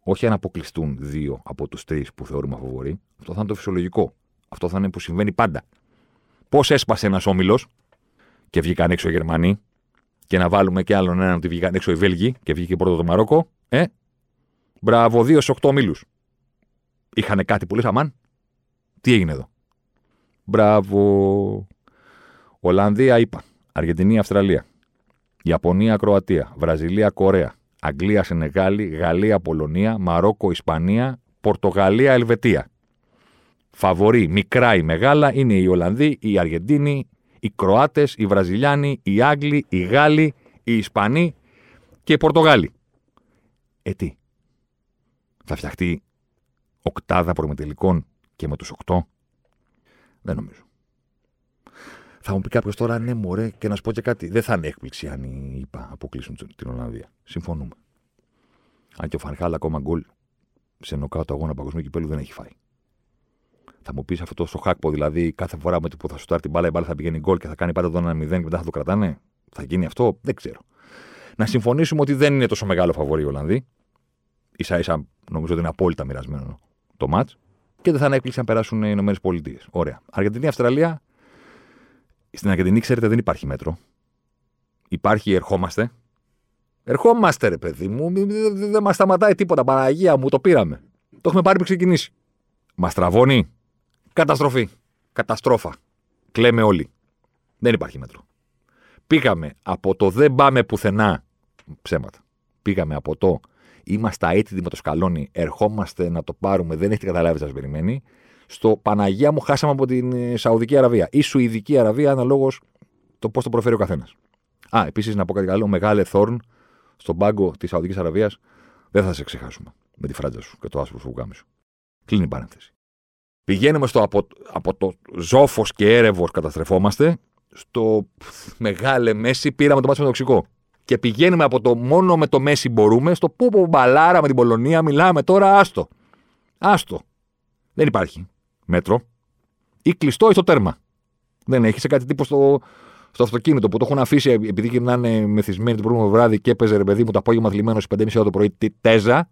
Όχι αν αποκλειστούν δύο από τους τρεις που θεωρούμε φαβοροί. Αυτό θα είναι το φυσιολογικό. Αυτό θα είναι που συμβαίνει πάντα. Πώς έσπασε ένας όμιλος και βγήκαν έξω οι Γερμανοί, και να βάλουμε και άλλον έναν ότι βγήκαν έξω οι Βέλγοι και βγήκε πρώτο το Μαρόκο. Ε, μπράβο, δύο σε οκτώ ομίλους. Είχαν κάτι που λες, αμάν. Τι έγινε εδώ; Μπράβο. Ολλανδία, είπα. Αργεντινή, Αυστραλία. Ιαπωνία, Κροατία. Βραζιλία, Κορέα. Αγγλία, Σενεγάλη. Γαλλία, Πολωνία. Μαρόκο, Ισπανία. Πορτογαλία, Ελβετία. Φαβορή, μικρά ή μεγάλα, είναι οι Ολλανδοί, οι Αργεντίνοι, οι Κροάτες, οι Βραζιλιάνοι, οι Άγγλοι, οι Γάλλοι, οι Ισπανοί και οι Πορτογάλοι. Ε, τι; Θα φτιαχτεί οκτάδα προμετελικών και με τους οκτώ; Δεν νομίζω. Θα μου πει κάποιος τώρα, ναι, μωρέ, και να σου πω και κάτι. Δεν θα είναι έκπληξη αν οι ΙΠΑ αποκλείσουν την Ολλανδία. Συμφωνούμε. Αν και ο Φανχάλ ακόμα γκολ σε νοκάτο αγώνα παγκοσμίου κυπέλου δεν έχει φάει. Θα μου πεις αυτό το σοχάκπο, δηλαδή κάθε φορά με το που θα σου τάρει την μπάλα, η μπάλα θα πηγαίνει γκολ και θα κάνει πάντα το ένα 0 και μετά θα το κρατάνε. Θα γίνει αυτό, δεν ξέρω. Να συμφωνήσουμε ότι δεν είναι τόσο μεγάλο φαβορή οι Ολλανδοί. σα ίσα νομίζω ότι είναι απόλυτα μοιρασμένο το ματ. Και δεν θα είναι έκπληξη αν περάσουν οι Ηνωμένες Πολιτείες. Ωραία. Αργεντινή, Αυστραλία. Στην Αργεντινή, ξέρετε, δεν υπάρχει μέτρο. Υπάρχει ερχόμαστε. Ερχόμαστε, ρε παιδί μου. Δεν δε μας σταματάει τίποτα. Παραγία μου, το πήραμε. Το έχουμε πάρει πριν ξεκινήσει. Μας τραβώνει. Καταστροφή. Καταστρόφα. Κλαίμε όλοι. Δεν υπάρχει μέτρο. Πήγαμε από το δεν πάμε πουθενά. Ψέματα. Πήγαμε από το είμαστε αίτητοι με το σκαλόνι, ερχόμαστε να το πάρουμε, δεν έχετε καταλάβει, σας περιμένει. Στο Παναγία μου χάσαμε από την ε, Σαουδική Αραβία ή Σουηδική Αραβία, αναλόγως το πώς το προφέρει ο καθένας. Α, επίσης να πω κάτι καλό, μεγάλε Θόρν στον πάγκο της Σαουδικής Αραβίας, δεν θα σε ξεχάσουμε με τη φράτζα σου και το άσπρο σου σου. Κλείνει η παρένθεση. Πηγαίνουμε στο από, από το ζόφος και έρευος καταστρεφόμαστε, στο μεγάλε Μέση πήραμε το μάτι με το τοξικό. Και πηγαίνουμε από το μόνο με το Μέση μπορούμε, στο που που μπαλάρα με την Πολωνία, μιλάμε τώρα, άστο. Άστο. Δεν υπάρχει μέτρο. Ή κλειστό ή στο τέρμα. Δεν έχεις κάτι τύπο στο, στο αυτοκίνητο που το έχουν αφήσει επειδή γυρνάνε μεθυσμένοι το πρώτο βράδυ και έπαιζε ρε παιδί μου το απόγευμα θλιμμένος στις 5.30 το πρωί τη τέζα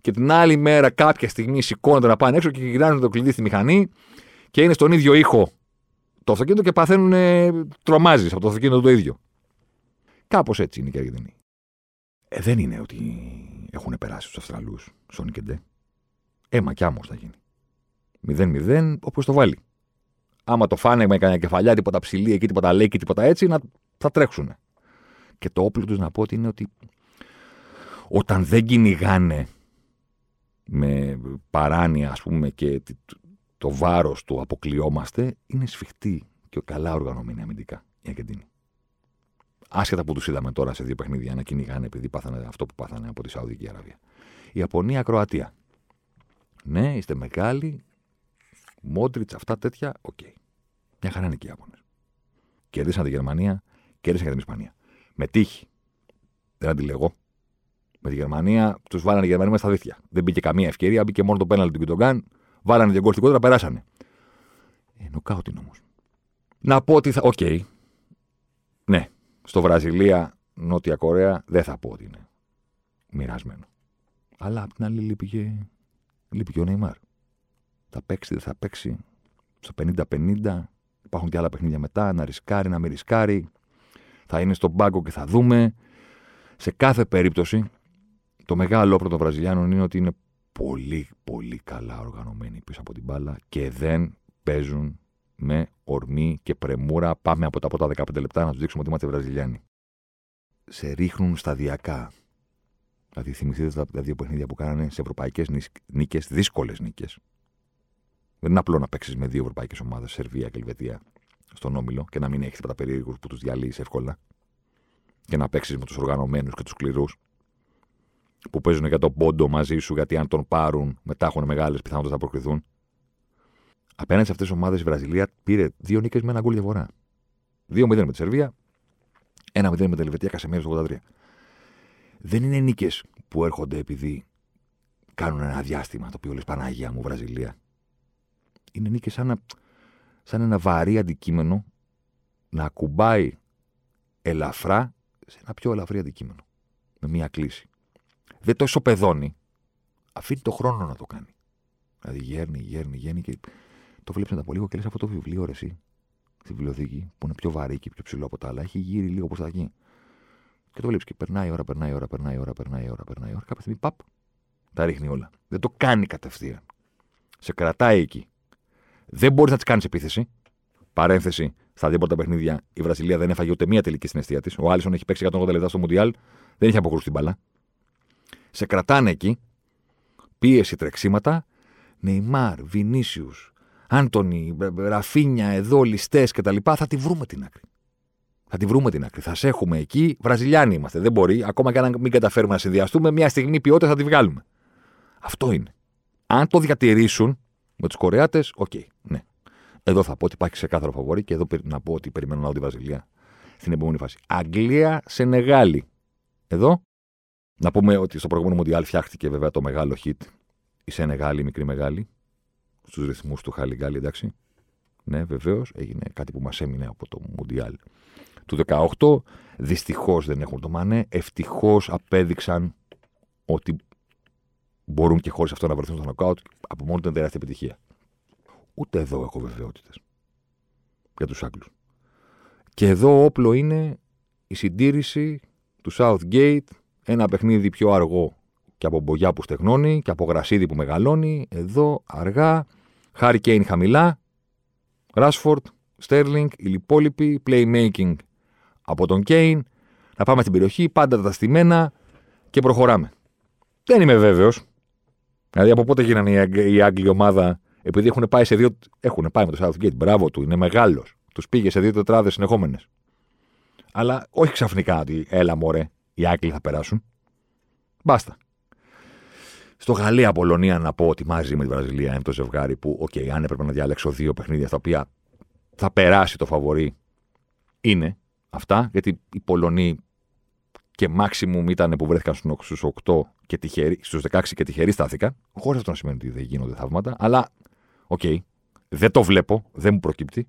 και την άλλη μέρα κάποια στιγμή σηκώνονται να πάνε έξω και γυρνάνε το κλειδί στη μηχανή και είναι στον ίδιο ήχο το αυτοκίνητο και παθαίνουν ε, τρομάζεις από το αυτοκίνητο το ίδιο. Κάπως έτσι είναι και οι Αργεντινοί. Ε, δεν είναι ότι έχουν περάσει του Αυστραλούς, Σόνι και Ντε. Έμα κι άμμος θα γίνει. 0-0, όπως το βάλει. Άμα το φάνε με κανένα κεφαλιά, τίποτα ψηλή εκεί, τίποτα λέει και τίποτα έτσι, να, θα τρέξουν. Και το όπλο τους να πω ότι είναι ότι όταν δεν κυνηγάνε με παράνοια ας πούμε και το βάρος του αποκλειόμαστε είναι σφιχτή και καλά οργανωμένη αμυντικά η Αργεντινή. Άσχετα που τους είδαμε τώρα σε δύο παιχνίδια να κυνηγάνε επειδή πάθανε αυτό που πάθανε από τη Σαουδική Αραβία. Η Ιαπωνία, Κροατία. Ναι, είστε μεγάλοι. Μόντριτς, αυτά τέτοια, OK. Okay. Μια χαρά είναι και οι Ιάπωνες. Κέρδισαν τη Γερμανία, κέρδισαν και την Ισπανία. Με τύχη. Δεν αντιλέγω. Με τη Γερμανία τους βάλανε οι Γερμανοί μέσα στα δίχτυα. Δεν μπήκε καμία ευκαιρία, μπήκε μόνο το πέναλτι του Γκιουντογκάν, βάλανε δύο γκολ στην κόντρα, περάσανε. Ε, νοκάουτ είναι όμως. Να πω ότι θα. OK. Okay. Ναι. Στο Βραζιλία, Νότια Κορέα, δεν θα πω ότι είναι μοιρασμένο. Αλλά απ' την άλλη λείπει και, λείπει και ο Νεϊμάρ. Θα παίξει, δεν θα παίξει. Στο 50-50. Υπάρχουν και άλλα παιχνίδια μετά. Να ρισκάρει, να μην ρισκάρει. Θα είναι στον πάγκο και θα δούμε. Σε κάθε περίπτωση το μεγάλο όπλο των Βραζιλιάνων είναι ότι είναι πολύ, πολύ καλά οργανωμένοι πίσω από την μπάλα και δεν παίζουν με ορμή και πρεμούρα. Πάμε από τα πρώτα 15 λεπτά να τους δείξουμε ότι είμαστε Βραζιλιάνοι. Σε ρίχνουν σταδιακά. Δηλαδή, θυμηθείτε τα δύο παιχνίδια που κάνανε σε ευρωπαϊκές νίκες, δύσκολες νίκες. Δεν είναι απλό να παίξεις με δύο ευρωπαϊκές ομάδες, Σερβία και Ελβετία, στον όμιλο και να μην έχεις τίποτα περίεργου που τους διαλύεις εύκολα. Και να παίξεις με τους οργανωμένους και τους σκληρούς που παίζουν για τον πόντο μαζί σου, γιατί αν τον πάρουν, μετά έχουν μεγάλες πιθανότητες να προκριθούν. Απέναντι σε αυτές τις ομάδες η Βραζιλία πήρε δύο νίκες με ένα γκολ διαφορά. 2-0 με τη Σερβία, 1-0 με την Ελβετία Κασεμίρ στο 83. Δεν είναι νίκες που έρχονται επειδή κάνουν ένα διάστημα το οποίο λες Παναγία μου, Βραζιλία. Είναι νίκες σαν, σαν ένα βαρύ αντικείμενο να ακουμπάει ελαφρά σε ένα πιο ελαφρύ αντικείμενο. Με μία κλίση. Δεν το ισοπεδώνει. Αφήνει το χρόνο να το κάνει. Δηλαδή γέρνει, γέρνει, γέρνει και το βλέπεις μετά από λίγο και λες αυτό το βιβλίο, ρε, εσύ, στη βιβλιοθήκη, που είναι πιο βαρύ και πιο ψηλό από τα άλλα, έχει γύρει λίγο προς τα εκεί. Και το βλέπεις και περνάει η ώρα, περνάει η ώρα, περνάει η ώρα, περνάει η ώρα, περνάει η ώρα. Κάποια στιγμή, παπ, τα ρίχνει όλα. Δεν το κάνει κατευθείαν. Σε κρατάει εκεί. Δεν μπορείς να της κάνεις επίθεση. Παρένθεση, στα δύο πρώτα παιχνίδια η Βραζιλία δεν έφαγε ούτε μία τελική στην αιστεία της. Ο Άλισον έχει παίξει 180 λεπτά στο Μουντιάλ, δεν έχει αποκρούσει την μπαλά. Σε κρατάνε εκεί. Πίεση τρεξίματα. Νεϊμάρ, Βινίσιους, Άντονι, Ραφίνια, Έντερ, Μιλιτάο κτλ. Θα τη βρούμε την άκρη. Θα τη βρούμε την άκρη. Θα σε έχουμε εκεί. Βραζιλιάνοι είμαστε. Δεν μπορεί, ακόμα και αν μην καταφέρουμε να συνδυαστούμε, μια στιγμή ποιότητα θα τη βγάλουμε. Αυτό είναι. Αν το διατηρήσουν με τους Κορεάτες, okay, ναι. Εδώ θα πω ότι υπάρχει ξεκάθαρο φαβορί και εδώ να πω ότι περιμένω να δω τη Βραζιλία στην επόμενη φάση. Αγγλία, Σενεγάλη. Εδώ. Να πούμε ότι στο προηγούμενο Μοντιάλ φτιάχτηκε βέβαια το μεγάλο hit. Η Σενεγάλη, η μικρή μεγάλη. Στους ρυθμούς του Χαλιγκάλη, εντάξει. Ναι, βεβαίως. Έγινε κάτι που μας έμεινε από το Μοντιάλ του 18. Δυστυχώς δεν έχουν το μανέ. Ευτυχώς απέδειξαν ότι μπορούν και χωρίς αυτό να βρεθούν στο νοκάουτ. Από μόνο ήταν τεράστια επιτυχία. Ούτε εδώ έχω βεβαιότητες για τους Άγγλους. Και εδώ όπλο είναι η συντήρηση του Southgate, ένα παιχνίδι πιο αργό και από μπογιά που στεγνώνει και από γρασίδι που μεγαλώνει. Εδώ αργά, Χάρη Κέιν χαμηλά, Ράσφορντ, Στέρλινγκ, οι υπόλοιποι, playmaking από τον Κέιν, να πάμε στην περιοχή, πάντα τα στημένα και προχωράμε. Δεν είμαι βέβαιος. Δηλαδή από πότε γίνανε η Άγγλοι ομάδα, επειδή έχουν πάει σε δύο. Έχουν πάει με το Southgate, μπράβο του, είναι μεγάλος. Τους πήγε σε δύο τετράδες συνεχόμενες. Αλλά όχι ξαφνικά ότι έλα μωρέ, οι Άγγλοι θα περάσουν. Μπάστα. Στο Γαλλία-Πολωνία να πω ότι μαζί με τη Βραζιλία είναι το ζευγάρι που, okay, αν έπρεπε να διαλέξω δύο παιχνίδια στα οποία θα περάσει το φαβορί, είναι αυτά, γιατί οι Πολωνοί και maximum ήταν που βρέθηκαν στους 8 και τυχεροί, στους 16 και τυχεροί στάθηκαν, χωρίς αυτό να σημαίνει ότι δεν γίνονται θαύματα, αλλά okay, δεν το βλέπω, δεν μου προκύπτει.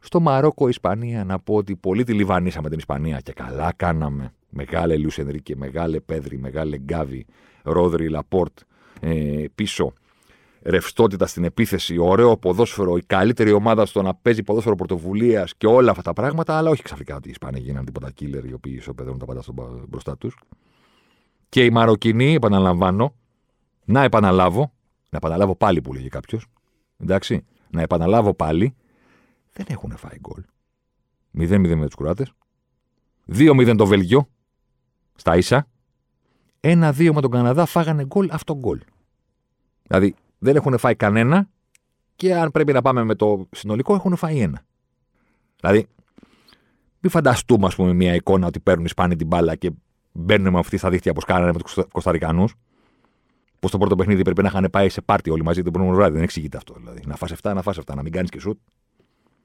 Στο Μαρόκο, Ισπανία, να πω ότι πολύ τη λιβανίσαμε την Ισπανία και καλά κάναμε. Μεγάλε Λιούς Ενρίκε, μεγάλε Πέδρη, μεγάλε Γκάβι, Ρόδρυ, Λαπόρτ ε, πίσω ρευστότητα στην επίθεση, ωραίο ποδόσφαιρο, η καλύτερη ομάδα στο να παίζει ποδόσφαιρο πρωτοβουλίας και όλα αυτά τα πράγματα, αλλά όχι ξαφνικά ότι οι Ισπανοί γίνανε τίποτα killer οι οποίοι ισοπεδώνουν τα πάντα στο μπροστά τους. Και οι Μαροκινοί, επαναλαμβάνω, να επαναλάβω, να επαναλάβω πάλι που λέγει κάποιος, εντάξει, να επαναλάβω πάλι, δεν έχουν φάει γκολ. 0-0 με τους Κροάτες. 2-0 το Βέλγιο, στα ίσα. 1-2 με τον Καναδά φάγανε γκολ αυτό γκολ. Δηλαδή δεν έχουν φάει κανένα και αν πρέπει να πάμε με το συνολικό έχουν φάει ένα. Δηλαδή, μην φανταστούμε, ας πούμε, μια εικόνα ότι παίρνουν οι Ισπάνοι την μπάλα και μπαίνουν με αυτή στα δίχτυα όπως κάνανε με τους Κωνσταντινού. Που στο πρώτο παιχνίδι πρέπει να είχαν πάει σε πάρτι όλοι μαζί τον πρώτο βράδυ. Δεν εξηγείται αυτό. Δηλαδή. Να φας 7, να φας 7, να μην κάνεις και σουτ.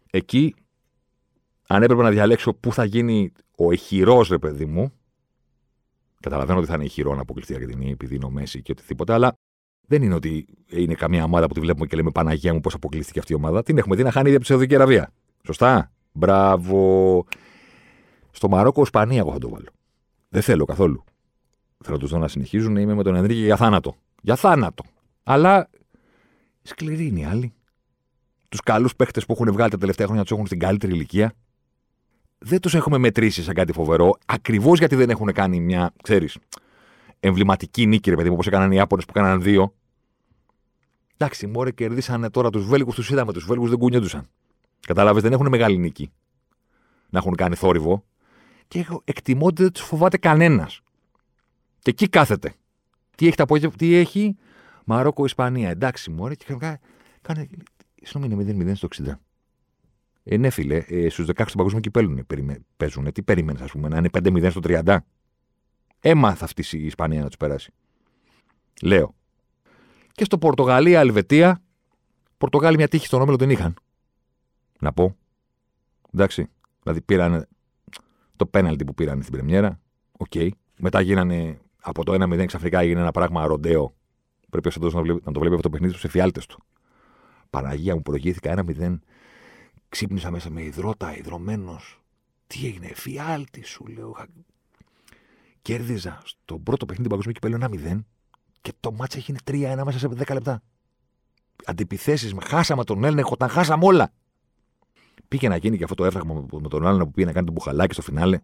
Εκεί, αν έπρεπε να διαλέξω πού θα γίνει ο εχηρό, ρε παιδί μου. Καταλαβαίνω ότι θα είναι ηχηρό να αποκλειστεί η Αργεντινή επειδή είναι ο Μέση και οτιδήποτε, αλλά δεν είναι ότι είναι καμία ομάδα που τη βλέπουμε και λέμε Παναγία μου πώς αποκλείστηκε αυτή η ομάδα. Την έχουμε δει να χάνει ήδη από τη Σαουδική Αραβία. Σωστά. Μπράβο. Στο Μαρόκο, Ισπανία, εγώ θα το βάλω. Δεν θέλω καθόλου. Θέλω τους δω να συνεχίζουν. Είμαι με τον Ενρίκη για θάνατο. Για θάνατο. Αλλά σκληροί είναι οι άλλοι. Τους καλούς παίχτες που έχουν βγάλει τα τελευταία χρόνια τους έχουν στην καλύτερη ηλικία. Δεν τους έχουμε μετρήσει σαν κάτι φοβερό. Ακριβώς γιατί δεν έχουν κάνει μια, ξέρεις, εμβληματική νίκη, ρε παιδί μου, όπως έκαναν οι Ιάπωνες που έκαναν δύο. Εντάξει, μόρε κερδίσανε τώρα τους Βέλγους, τους είδαμε. Τους Βέλγους δεν κουνιόντουσαν. Κατάλαβες, δεν έχουν μεγάλη νίκη. Να έχουν κάνει θόρυβο. Και εκτιμώ ότι δεν τους φοβάται κανένας. Και εκεί κάθεται. Τι έχει, τα τι έχει; Μαρόκο, Ισπανία. Εντάξει, μόρε, και κάνε. Συγγνώμη, είναι 0-0 στο 60. Ε, ναι, φίλε, ε, στους 16 του παγκόσμιου κυπέλου παίζουν. Τι περίμενες, ας πούμε, να είναι 5-0 στο 30. Έμαθα αυτής η Ισπανία να τους περάσει. Λέω. Και στο Πορτογαλία, Ελβετία, Πορτογάλοι μια τύχη στον όμιλο την είχαν. Να πω. Εντάξει. Δηλαδή πήραν το πέναλτι που πήραν στην πρεμιέρα. Okay. Μετά γίνανε από το 1-0 ξαφνικά έγινε ένα πράγμα ροντέο. Πρέπει ο Σάντος να, να το βλέπει αυτό το παιχνίδι στους εφιάλτες του. Παναγία μου προηγήθηκα 1-0. Ξύπνησα μέσα με ιδρώτα, ιδρωμένος. Τι έγινε, εφιάλτης σου λέω. Κέρδιζα στο πρώτο παιχνίδι του Παγκοσμίου Κυπέλου 1-0 και το μάτσα έγινε 3-1 μέσα σε 10 λεπτά. Αντιπιθέσεις, χάσαμε τον έλεγχο, τα χάσαμε όλα. Πήγε να γίνει και αυτό το έφραγμα με τον άλλον που πήγε να κάνει τον μπουχαλάκι στο φινάλε.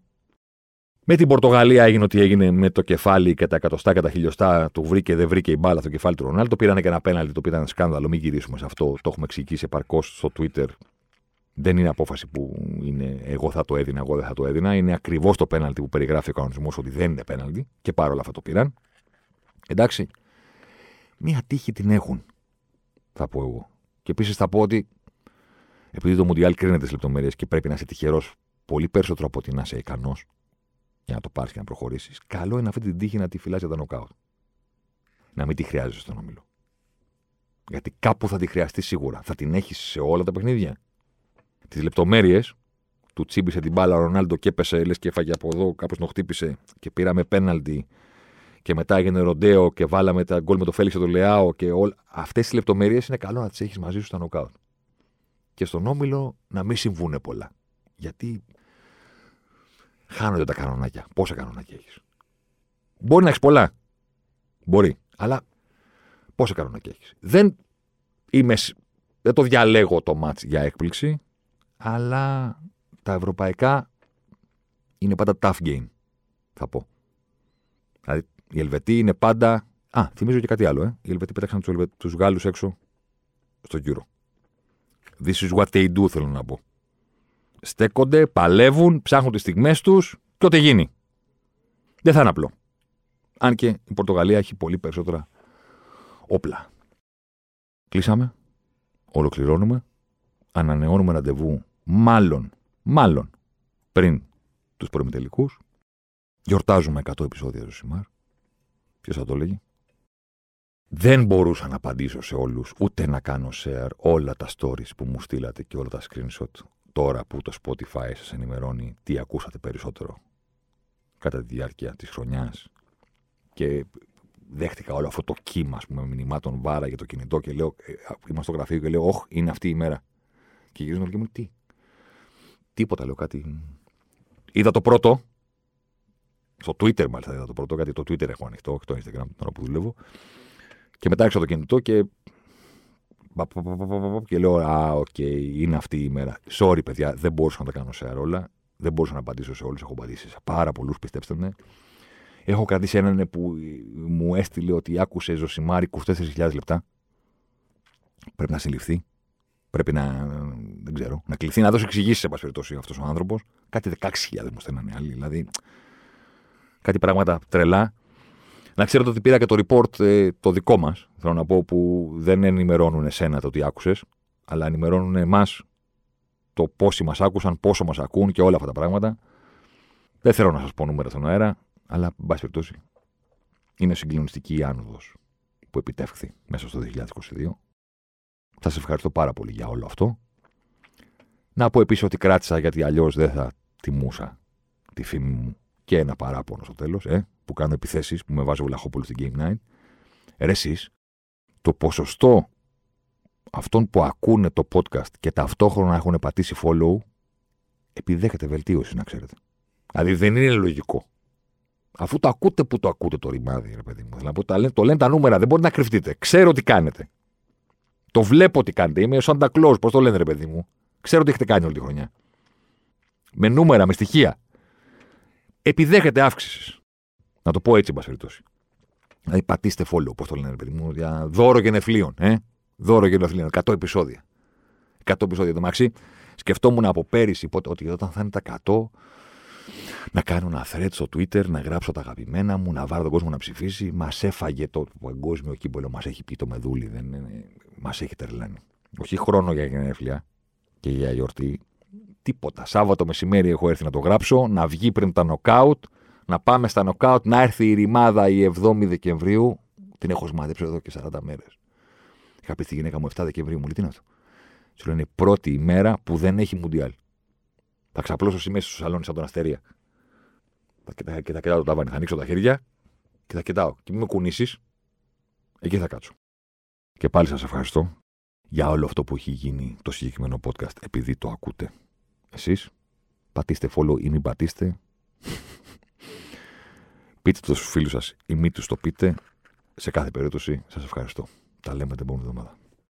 Με την Πορτογαλία έγινε ό,τι έγινε με το κεφάλι και τα εκατοστά και τα χιλιοστά. Του βρήκε, δεν βρήκε η μπάλα στο κεφάλι του Ρονάλτο. Πήρανε και ένα πέναλτι το οποίο ήταν σκάνδαλο. Μην γυρίσουμε σε αυτό. Το έχουμε εξηγήσει επαρκώς στο Twitter. Δεν είναι απόφαση που είναι εγώ θα το έδινα, εγώ δεν θα το έδινα. Είναι ακριβώς το πέναλτι που περιγράφει ο κανονισμός ότι δεν είναι πέναλτι και παρόλα αυτά το πήραν. Εντάξει. Μία τύχη την έχουν, θα πω εγώ. Και επίσης θα πω ότι επειδή το Μουντιάλ κρίνεται τι λεπτομέρειες και πρέπει να είσαι τυχερός πολύ περισσότερο από ότι να είσαι ικανός για να το πάρεις και να προχωρήσεις, καλό είναι αυτή την τύχη να τη φυλάσει για τα νοκάουτ. Να μην τη χρειάζεσαι στον όμιλο. Γιατί κάπου θα τη χρειαστεί σίγουρα. Θα την έχεις σε όλα τα παιχνίδια. Τις λεπτομέρειες του τσίμπησε την μπάλα ο Ρονάλντο και έπεσε, λες και έφαγε από εδώ, κάπως τον χτύπησε και πήραμε πέναλτι και μετά έγινε ροντέο και βάλαμε τα γκολ με το Φέληξ το Λεάο και όλα. Αυτές τι λεπτομέρειες είναι καλό να τις έχεις μαζί σου στα νοκάουτ. Και στον όμιλο να μην συμβούν πολλά. Γιατί χάνονται τα κανονάκια. Πόσα κανονάκια έχεις. Μπορεί να έχεις πολλά. Μπορεί. Αλλά πόσα κανονάκια έχεις. Δεν, είμαι, δεν το διαλέγω το μάτς για έκπληξη, αλλά τα ευρωπαϊκά είναι πάντα tough game, θα πω. Δηλαδή, οι Ελβετοί είναι πάντα. Α, θυμίζω και κάτι άλλο, ε. Οι Ελβετοί πέταξαν τους Γάλλους έξω στο γύρο. This is what they do, θέλω να πω. Στέκονται, παλεύουν, ψάχνουν τις στιγμές τους και ό,τι γίνει. Δεν θα είναι απλό. Αν και η Πορτογαλία έχει πολύ περισσότερα όπλα. Κλείσαμε. Ολοκληρώνουμε. Ανανεώνουμε ραντεβού μάλλον, μάλλον πριν τους προημιτελικούς. Γιορτάζουμε 100 επεισόδια του Σιμάρ. Ποιος θα το λέγει; Δεν μπορούσα να απαντήσω σε όλους, ούτε να κάνω share όλα τα stories που μου στείλατε και όλα τα screenshot τώρα που το Spotify σας ενημερώνει τι ακούσατε περισσότερο κατά τη διάρκεια της χρονιάς και δέχτηκα όλο αυτό το κύμα πούμε, μηνυμάτων βάρα για το κινητό και λέω, ε, είμαστε στο γραφείο και λέω, οχ, είναι αυτή η μέρα. Και γυρίζουν και μου, τι. Τίποτα, λέω κάτι. Είδα το πρώτο, στο Twitter μάλιστα είδα το πρώτο, γιατί το Twitter έχω ανοιχτό, όχι το Instagram, την ώρα που δουλεύω. Και μετά έξω το κινητό και. Και λέω, Α, οκ, είναι αυτή η μέρα. Sorry, παιδιά, δεν μπορούσα να τα κάνω σε όλα. Δεν μπορούσα να απαντήσω σε όλους. Έχω απαντήσει σε πάρα πολλούς, πιστέψτε με. Έχω κρατήσει έναν που μου έστειλε ότι άκουσε Ζωσιμάρη 24.000 λεπτά. Πρέπει να συλληφθεί. Πρέπει να, δεν ξέρω, να κληθεί να δώσει εξηγήσεις σε περιπτώσει αυτός ο άνθρωπος. Κάτι 16.000 μου στέλνανε άλλοι. Δηλαδή, κάτι πράγματα τρελά. Να ξέρετε ότι πήρα και το report ε, το δικό μας, θέλω να πω, που δεν ενημερώνουν εσένα το τι άκουσες, αλλά ενημερώνουν εμάς το πόσοι μας άκουσαν, πόσο μας ακούν και όλα αυτά τα πράγματα. Δεν θέλω να σας πω νούμερα στον αέρα, αλλά, εν πάση περιπτώσει, είναι συγκλονιστική η άνοδος που επιτεύχθη μέσα στο 2022. Θα σας ευχαριστώ πάρα πολύ για όλο αυτό. Να πω επίσης ότι κράτησα γιατί αλλιώς δεν θα τιμούσα τη φήμη μου και ένα παράπονο στο τέλος, ε, που κάνω επιθέσεις, που με βάζει ο Βλαχόπουλος στην Game Night. Ρε εσείς, το ποσοστό αυτών που ακούνε το podcast και ταυτόχρονα έχουν πατήσει follow επιδέχεται βελτίωση, να ξέρετε. Δηλαδή δεν είναι λογικό. Αφού το ακούτε που το ακούτε το ρημάδι, ρε παιδί μου. Δηλαδή, το, λένε, το λένε τα νούμερα, δεν μπορείτε να κρυφτείτε. Ξέρω τι κάνετε. Το βλέπω τι κάνετε. Είμαι ο Σάντα Κλώου, πώς το λένε, ρε παιδί μου. Ξέρω τι έχετε κάνει όλη τη χρονιά. Με νούμερα, με στοιχεία. Επιδέχεται αύξησης. Να το πω έτσι, εν περιπτώσει. Δηλαδή, πατήστε follow, πώς το λένε, ρε παιδί μου, για δώρο γενεφλίων. Ε; Δώρο γενεφλίων. 100 επεισόδια. 100 επεισόδια το μαξί. Σκεφτόμουν από πέρυσι πότε, ότι όταν θα είναι τα 100, να κάνω ένα thread στο Twitter, να γράψω τα αγαπημένα μου, να βάλω τον κόσμο να ψηφίσει. Μας έφαγε το παγκόσμιο κύπελο, μας έχει πει το μεδούλι. Δεν Μας έχει τρελάνει. Όχι χρόνο για γενέφλια και για γιορτή. Τίποτα. Σάββατο μεσημέρι έχω έρθει να το γράψω, να βγει πριν τα νοκάουτ, να πάμε στα νοκάουτ, να έρθει η ρημάδα η 7η Δεκεμβρίου. Την έχω σμαδέψει εδώ και 40 μέρες. Είχα πει στη γυναίκα μου 7 Δεκεμβρίου, μου λέει τι είναι αυτό. Σου λένε πρώτη ημέρα που δεν έχει Μουντιάλ. Θα ξαπλώσω σημαίε στο σαλόνι σαν τον Αστερία. Και θα, και θα κοιτάω το ταβάνι. Θα ανοίξω τα χέρια και θα κοιτάω. Και μην με κουνήσεις, εκεί θα κάτσω. Και πάλι σας ευχαριστώ για όλο αυτό που έχει γίνει το συγκεκριμένο podcast επειδή το ακούτε. Εσείς πατήστε follow ή μην πατήστε. πείτε το στους φίλους σας ή μην τους το πείτε. Σε κάθε περίπτωση σας ευχαριστώ. Τα λέμε την επόμενη εβδομάδα.